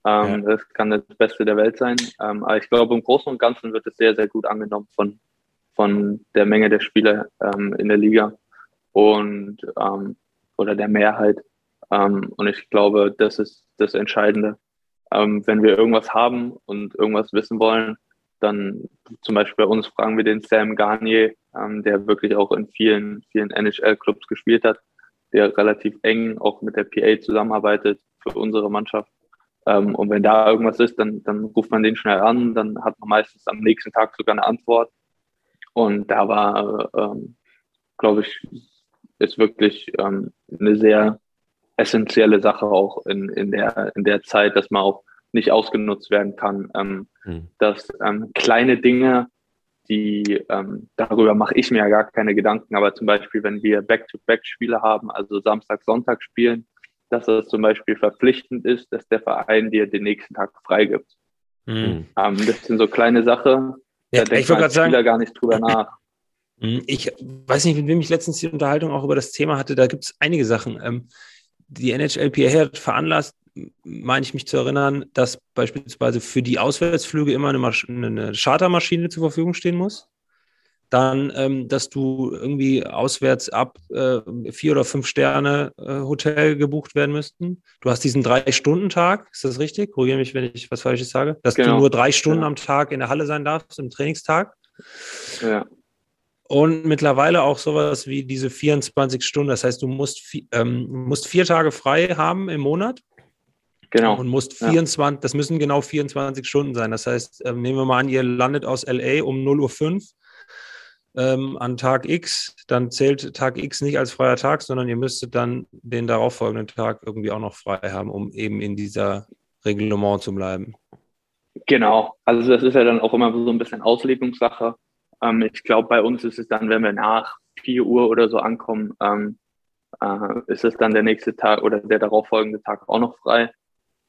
Ähm, ja. Das kann das Beste der Welt sein. Ähm, aber ich glaube, im Großen und Ganzen wird es sehr, sehr gut angenommen von, von der Menge der Spieler ähm, in der Liga und ähm, oder der Mehrheit. Ähm, und ich glaube, das ist das Entscheidende. Ähm, wenn wir irgendwas haben und irgendwas wissen wollen, dann zum Beispiel bei uns fragen wir den Sam Garnier, ähm, der wirklich auch in vielen, vielen NHL-Clubs gespielt hat, der relativ eng auch mit der PA zusammenarbeitet für unsere Mannschaft. Ähm, und wenn da irgendwas ist, dann, dann ruft man den schnell an, dann hat man meistens am nächsten Tag sogar eine Antwort. Und da war, ähm, glaube ich, ist wirklich ähm, eine sehr essentielle Sache auch in, in, der, in der Zeit, dass man auch nicht ausgenutzt werden kann. Ähm, mhm. Dass ähm, kleine Dinge, die ähm, darüber mache ich mir ja gar keine Gedanken, aber zum Beispiel, wenn wir Back-to-Back-Spiele haben, also Samstag, Sonntag spielen, dass es zum Beispiel verpflichtend ist, dass der Verein dir den nächsten Tag freigibt. Mhm. Ähm, das sind so kleine Sachen, ja, da denkt man als Spieler sagen, gar nicht drüber nach. Hm, ich weiß nicht, mit wem ich letztens die Unterhaltung auch über das Thema hatte. Da gibt es einige Sachen. Ähm, die NHLPA hat veranlasst, meine ich mich zu erinnern, dass beispielsweise für die Auswärtsflüge immer eine, Masch eine Chartermaschine zur Verfügung stehen muss. Dann, ähm, dass du irgendwie auswärts ab äh, vier oder fünf Sterne äh, Hotel gebucht werden müssten. Du hast diesen Drei-Stunden-Tag, ist das richtig? Korrigiere mich, wenn ich was Falsches sage. Dass genau. du nur drei Stunden genau. am Tag in der Halle sein darfst, im Trainingstag. Ja. Und mittlerweile auch sowas wie diese 24 Stunden. Das heißt, du musst, ähm, musst vier Tage frei haben im Monat. Genau. Und musst 24, ja. das müssen genau 24 Stunden sein. Das heißt, ähm, nehmen wir mal an, ihr landet aus LA um 0.05 Uhr ähm, an Tag X, dann zählt Tag X nicht als freier Tag, sondern ihr müsstet dann den darauffolgenden Tag irgendwie auch noch frei haben, um eben in dieser Reglement zu bleiben. Genau. Also das ist ja dann auch immer so ein bisschen Auslegungssache. Ähm, ich glaube, bei uns ist es dann, wenn wir nach 4 Uhr oder so ankommen, ähm, äh, ist es dann der nächste Tag oder der darauffolgende Tag auch noch frei.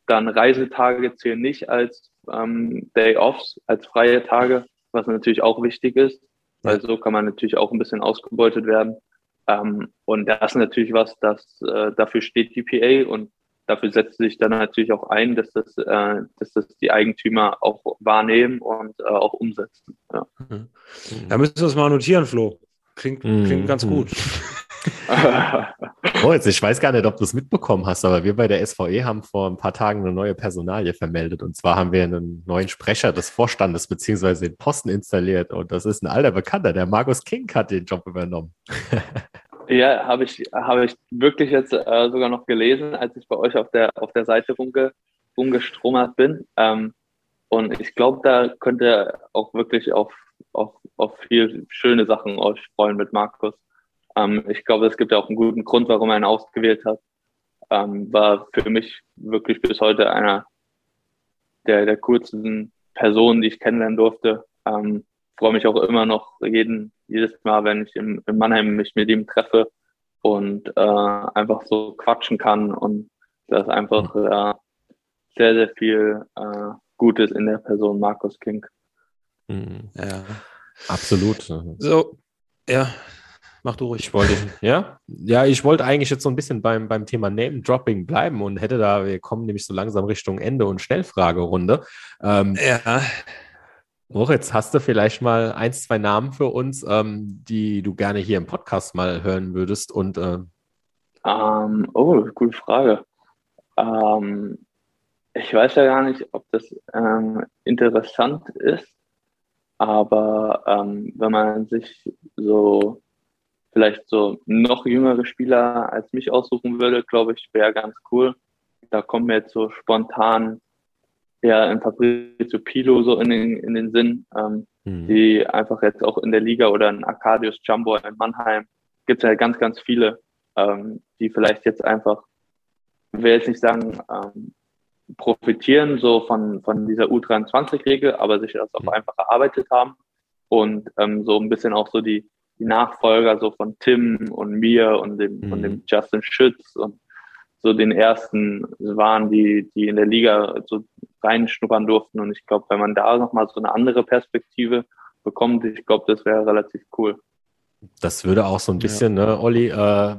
Dann Reisetage zählen nicht als ähm, Day-Offs, als freie Tage, was natürlich auch wichtig ist, weil so kann man natürlich auch ein bisschen ausgebeutet werden. Ähm, und das ist natürlich was, das äh, dafür steht die PA und dafür setzt sich dann natürlich auch ein, dass das, äh, dass das die Eigentümer auch wahrnehmen und äh, auch umsetzen. Ja. Mhm. Da müssen wir es mal notieren, Flo. Klingt, mhm. klingt ganz gut. oh, jetzt, ich weiß gar nicht, ob du es mitbekommen hast, aber wir bei der SVE haben vor ein paar Tagen eine neue Personalie vermeldet. Und zwar haben wir einen neuen Sprecher des Vorstandes beziehungsweise den Posten installiert. Und das ist ein alter Bekannter, der Markus King hat den Job übernommen. Ja, habe ich, hab ich wirklich jetzt äh, sogar noch gelesen, als ich bei euch auf der, auf der Seite rumge, rumgestromert bin. Ähm, und ich glaube, da könnt ihr auch wirklich auf, auf, auf viel schöne Sachen euch freuen mit Markus. Ähm, ich glaube, es gibt ja auch einen guten Grund, warum er ihn ausgewählt hat. Ähm, war für mich wirklich bis heute einer der, der coolsten Personen, die ich kennenlernen durfte. Ähm, freue mich auch immer noch jeden, jedes Mal, wenn ich im, in Mannheim mich mit ihm treffe und äh, einfach so quatschen kann und das einfach mhm. äh, sehr, sehr viel äh, Gutes in der Person Markus King. Mhm. Ja, absolut. So, ja, Mach du ruhig. Ich wollte, ja? Ja, ich wollte eigentlich jetzt so ein bisschen beim, beim Thema Name-Dropping bleiben und hätte da, wir kommen nämlich so langsam Richtung Ende und Schnellfragerunde. Ähm, ja. Moritz, hast du vielleicht mal ein, zwei Namen für uns, ähm, die du gerne hier im Podcast mal hören würdest? Und äh ähm, oh, gute Frage. Ähm, ich weiß ja gar nicht, ob das ähm, interessant ist, aber ähm, wenn man sich so vielleicht so noch jüngere Spieler als mich aussuchen würde, glaube ich, wäre ganz cool. Da kommt mir jetzt so spontan ja ein Fabrizio Pilo so in den, in den Sinn, ähm, mhm. die einfach jetzt auch in der Liga oder ein Arcadius Jumbo in Mannheim gibt es ja ganz, ganz viele, ähm, die vielleicht jetzt einfach, ich will jetzt nicht sagen, ähm, profitieren so von, von dieser U23-Regel, aber sich das auch mhm. einfach erarbeitet haben und ähm, so ein bisschen auch so die, die Nachfolger so von Tim und mir und dem, mhm. von dem Justin Schütz und so den ersten waren, die, die in der Liga so reinschnuppern durften. Und ich glaube, wenn man da nochmal so eine andere Perspektive bekommt, ich glaube, das wäre relativ cool. Das würde auch so ein bisschen, ja. ne, Olli, äh,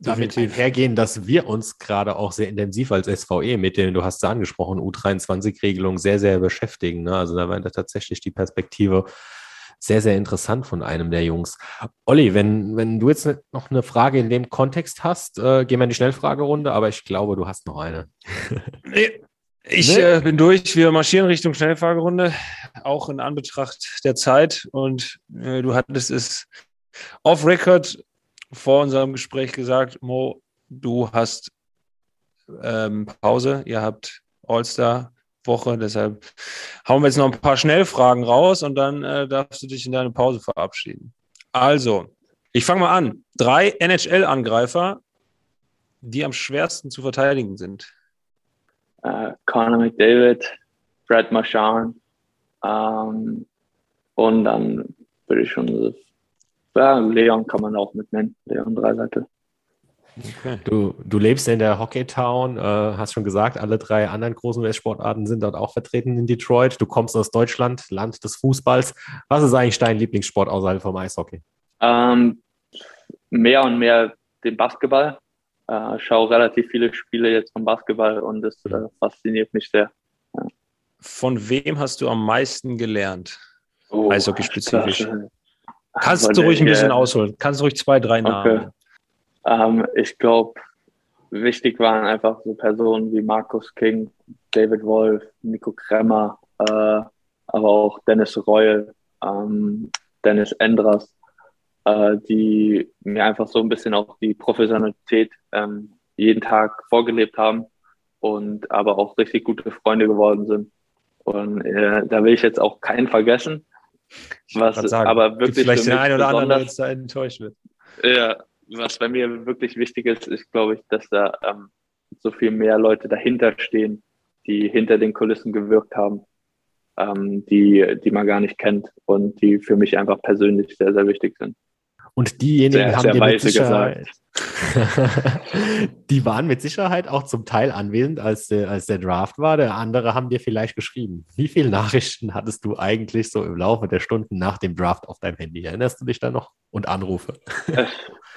damit hergehen, dass wir uns gerade auch sehr intensiv als SVE mit den, du hast es angesprochen, U23-Regelung sehr, sehr beschäftigen. Ne? Also da war da tatsächlich die Perspektive sehr, sehr interessant von einem der Jungs. Olli, wenn, wenn du jetzt noch eine Frage in dem Kontext hast, äh, gehen wir in die Schnellfragerunde, aber ich glaube, du hast noch eine. nee. Ich ne? äh, bin durch. Wir marschieren Richtung Schnellfragerunde, auch in Anbetracht der Zeit. Und äh, du hattest es off-Record vor unserem Gespräch gesagt, Mo, du hast ähm, Pause, ihr habt All-Star-Woche, deshalb hauen wir jetzt noch ein paar Schnellfragen raus und dann äh, darfst du dich in deine Pause verabschieden. Also, ich fange mal an. Drei NHL-Angreifer, die am schwersten zu verteidigen sind. Uh, Conor McDavid, Brad Marchand ähm, und dann würde ich schon ja, Leon kann man auch mit nennen, Leon Dreiseitel. Okay. Du, du lebst in der Hockeytown, äh, hast schon gesagt, alle drei anderen großen US-Sportarten sind dort auch vertreten in Detroit. Du kommst aus Deutschland, Land des Fußballs. Was ist eigentlich dein Lieblingssport außerhalb vom Eishockey? Ähm, mehr und mehr den Basketball. Äh, schaue relativ viele Spiele jetzt vom Basketball und das äh, fasziniert mich sehr. Ja. Von wem hast du am meisten gelernt? Oh, Eishockey-spezifisch. Kannst du ruhig ein bisschen ausholen. Kannst du ruhig zwei, drei Namen. Okay. Ähm, ich glaube, wichtig waren einfach so Personen wie Markus King, David Wolf, Nico Kremmer, äh, aber auch Dennis Reul, ähm, Dennis Endras, äh, die mir einfach so ein bisschen auch die Professionalität ähm, jeden Tag vorgelebt haben und aber auch richtig gute Freunde geworden sind. Und äh, da will ich jetzt auch keinen vergessen. Was sagen, aber wirklich vielleicht der eine oder andere jetzt da enttäuscht wird. Ja, was bei mir wirklich wichtig ist, ist, glaube ich, dass da ähm, so viel mehr Leute dahinter stehen, die hinter den Kulissen gewirkt haben, ähm, die, die man gar nicht kennt und die für mich einfach persönlich sehr, sehr wichtig sind. Und diejenigen sehr, haben sehr dir mit Sicherheit, die waren mit Sicherheit auch zum Teil anwesend, als der, als der Draft war. Der andere haben dir vielleicht geschrieben. Wie viele Nachrichten hattest du eigentlich so im Laufe der Stunden nach dem Draft auf deinem Handy? Erinnerst du dich da noch? Und Anrufe? Es,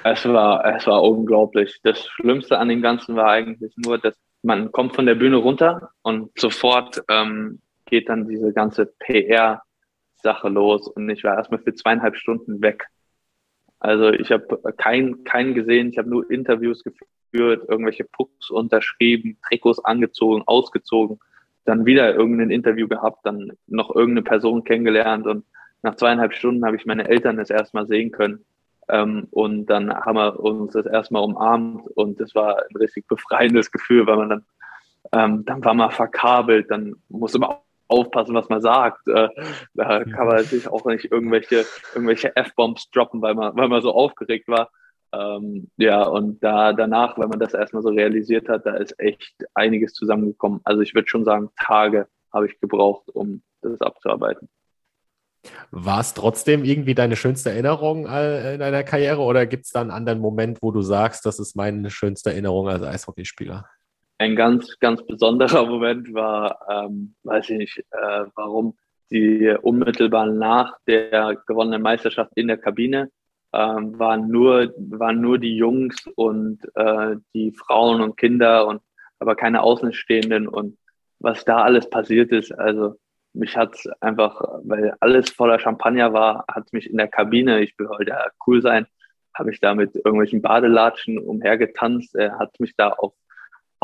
es, war, es war unglaublich. Das Schlimmste an dem Ganzen war eigentlich nur, dass man kommt von der Bühne runter und sofort ähm, geht dann diese ganze PR-Sache los. Und ich war erstmal für zweieinhalb Stunden weg also ich habe keinen keinen gesehen, ich habe nur Interviews geführt, irgendwelche Pucks unterschrieben, Trikots angezogen, ausgezogen, dann wieder irgendein Interview gehabt, dann noch irgendeine Person kennengelernt und nach zweieinhalb Stunden habe ich meine Eltern das erstmal sehen können. Ähm, und dann haben wir uns das erstmal umarmt und das war ein richtig befreiendes Gefühl, weil man dann, ähm, dann war man verkabelt, dann musste man aufpassen, was man sagt. Äh, da kann man natürlich auch nicht irgendwelche, irgendwelche F-Bombs droppen, weil man, weil man so aufgeregt war. Ähm, ja, und da danach, wenn man das erstmal so realisiert hat, da ist echt einiges zusammengekommen. Also ich würde schon sagen, Tage habe ich gebraucht, um das abzuarbeiten. War es trotzdem irgendwie deine schönste Erinnerung äh, in deiner Karriere oder gibt es da einen anderen Moment, wo du sagst, das ist meine schönste Erinnerung als Eishockeyspieler? Ein ganz, ganz besonderer Moment war, ähm, weiß ich nicht, äh, warum, die unmittelbar nach der gewonnenen Meisterschaft in der Kabine ähm, waren, nur, waren nur die Jungs und äh, die Frauen und Kinder und aber keine Außenstehenden und was da alles passiert ist, also mich hat einfach, weil alles voller Champagner war, hat mich in der Kabine, ich will heute cool sein, habe ich da mit irgendwelchen Badelatschen umhergetanzt. Er hat mich da auf,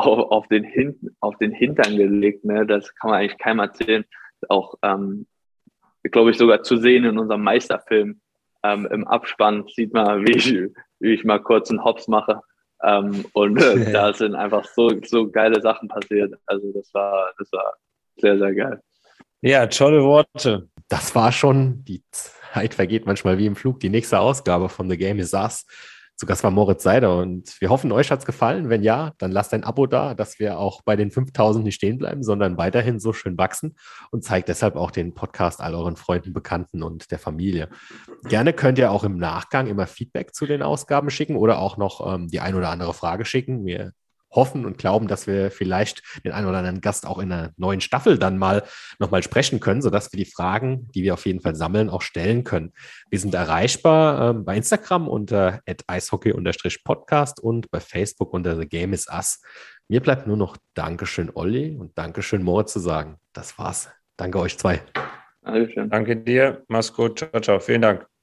auf, auf, den, Hin auf den Hintern gelegt. Ne? Das kann man eigentlich keinem erzählen. Auch, ähm, glaube ich, sogar zu sehen in unserem Meisterfilm. Ähm, Im Abspann sieht man, wie ich, wie ich mal kurz einen Hops mache. Ähm, und äh, da sind einfach so, so geile Sachen passiert. Also das war, das war sehr, sehr geil. Ja, tolle Worte. Das war schon, die Zeit vergeht manchmal wie im Flug, die nächste Ausgabe von The Game is Us. Zu Gast war Moritz Seider und wir hoffen, euch hat es gefallen. Wenn ja, dann lasst ein Abo da, dass wir auch bei den 5000 nicht stehen bleiben, sondern weiterhin so schön wachsen und zeigt deshalb auch den Podcast all euren Freunden, Bekannten und der Familie. Gerne könnt ihr auch im Nachgang immer Feedback zu den Ausgaben schicken oder auch noch ähm, die ein oder andere Frage schicken. Wir hoffen und glauben, dass wir vielleicht den einen oder anderen Gast auch in einer neuen Staffel dann mal nochmal sprechen können, sodass wir die Fragen, die wir auf jeden Fall sammeln, auch stellen können. Wir sind erreichbar ähm, bei Instagram unter eishockey-podcast und bei Facebook unter The Game is Us. Mir bleibt nur noch Dankeschön, Olli, und Dankeschön, Moritz, zu sagen. Das war's. Danke euch zwei. Dankeschön. Danke dir. Mach's gut. Ciao, ciao. Vielen Dank.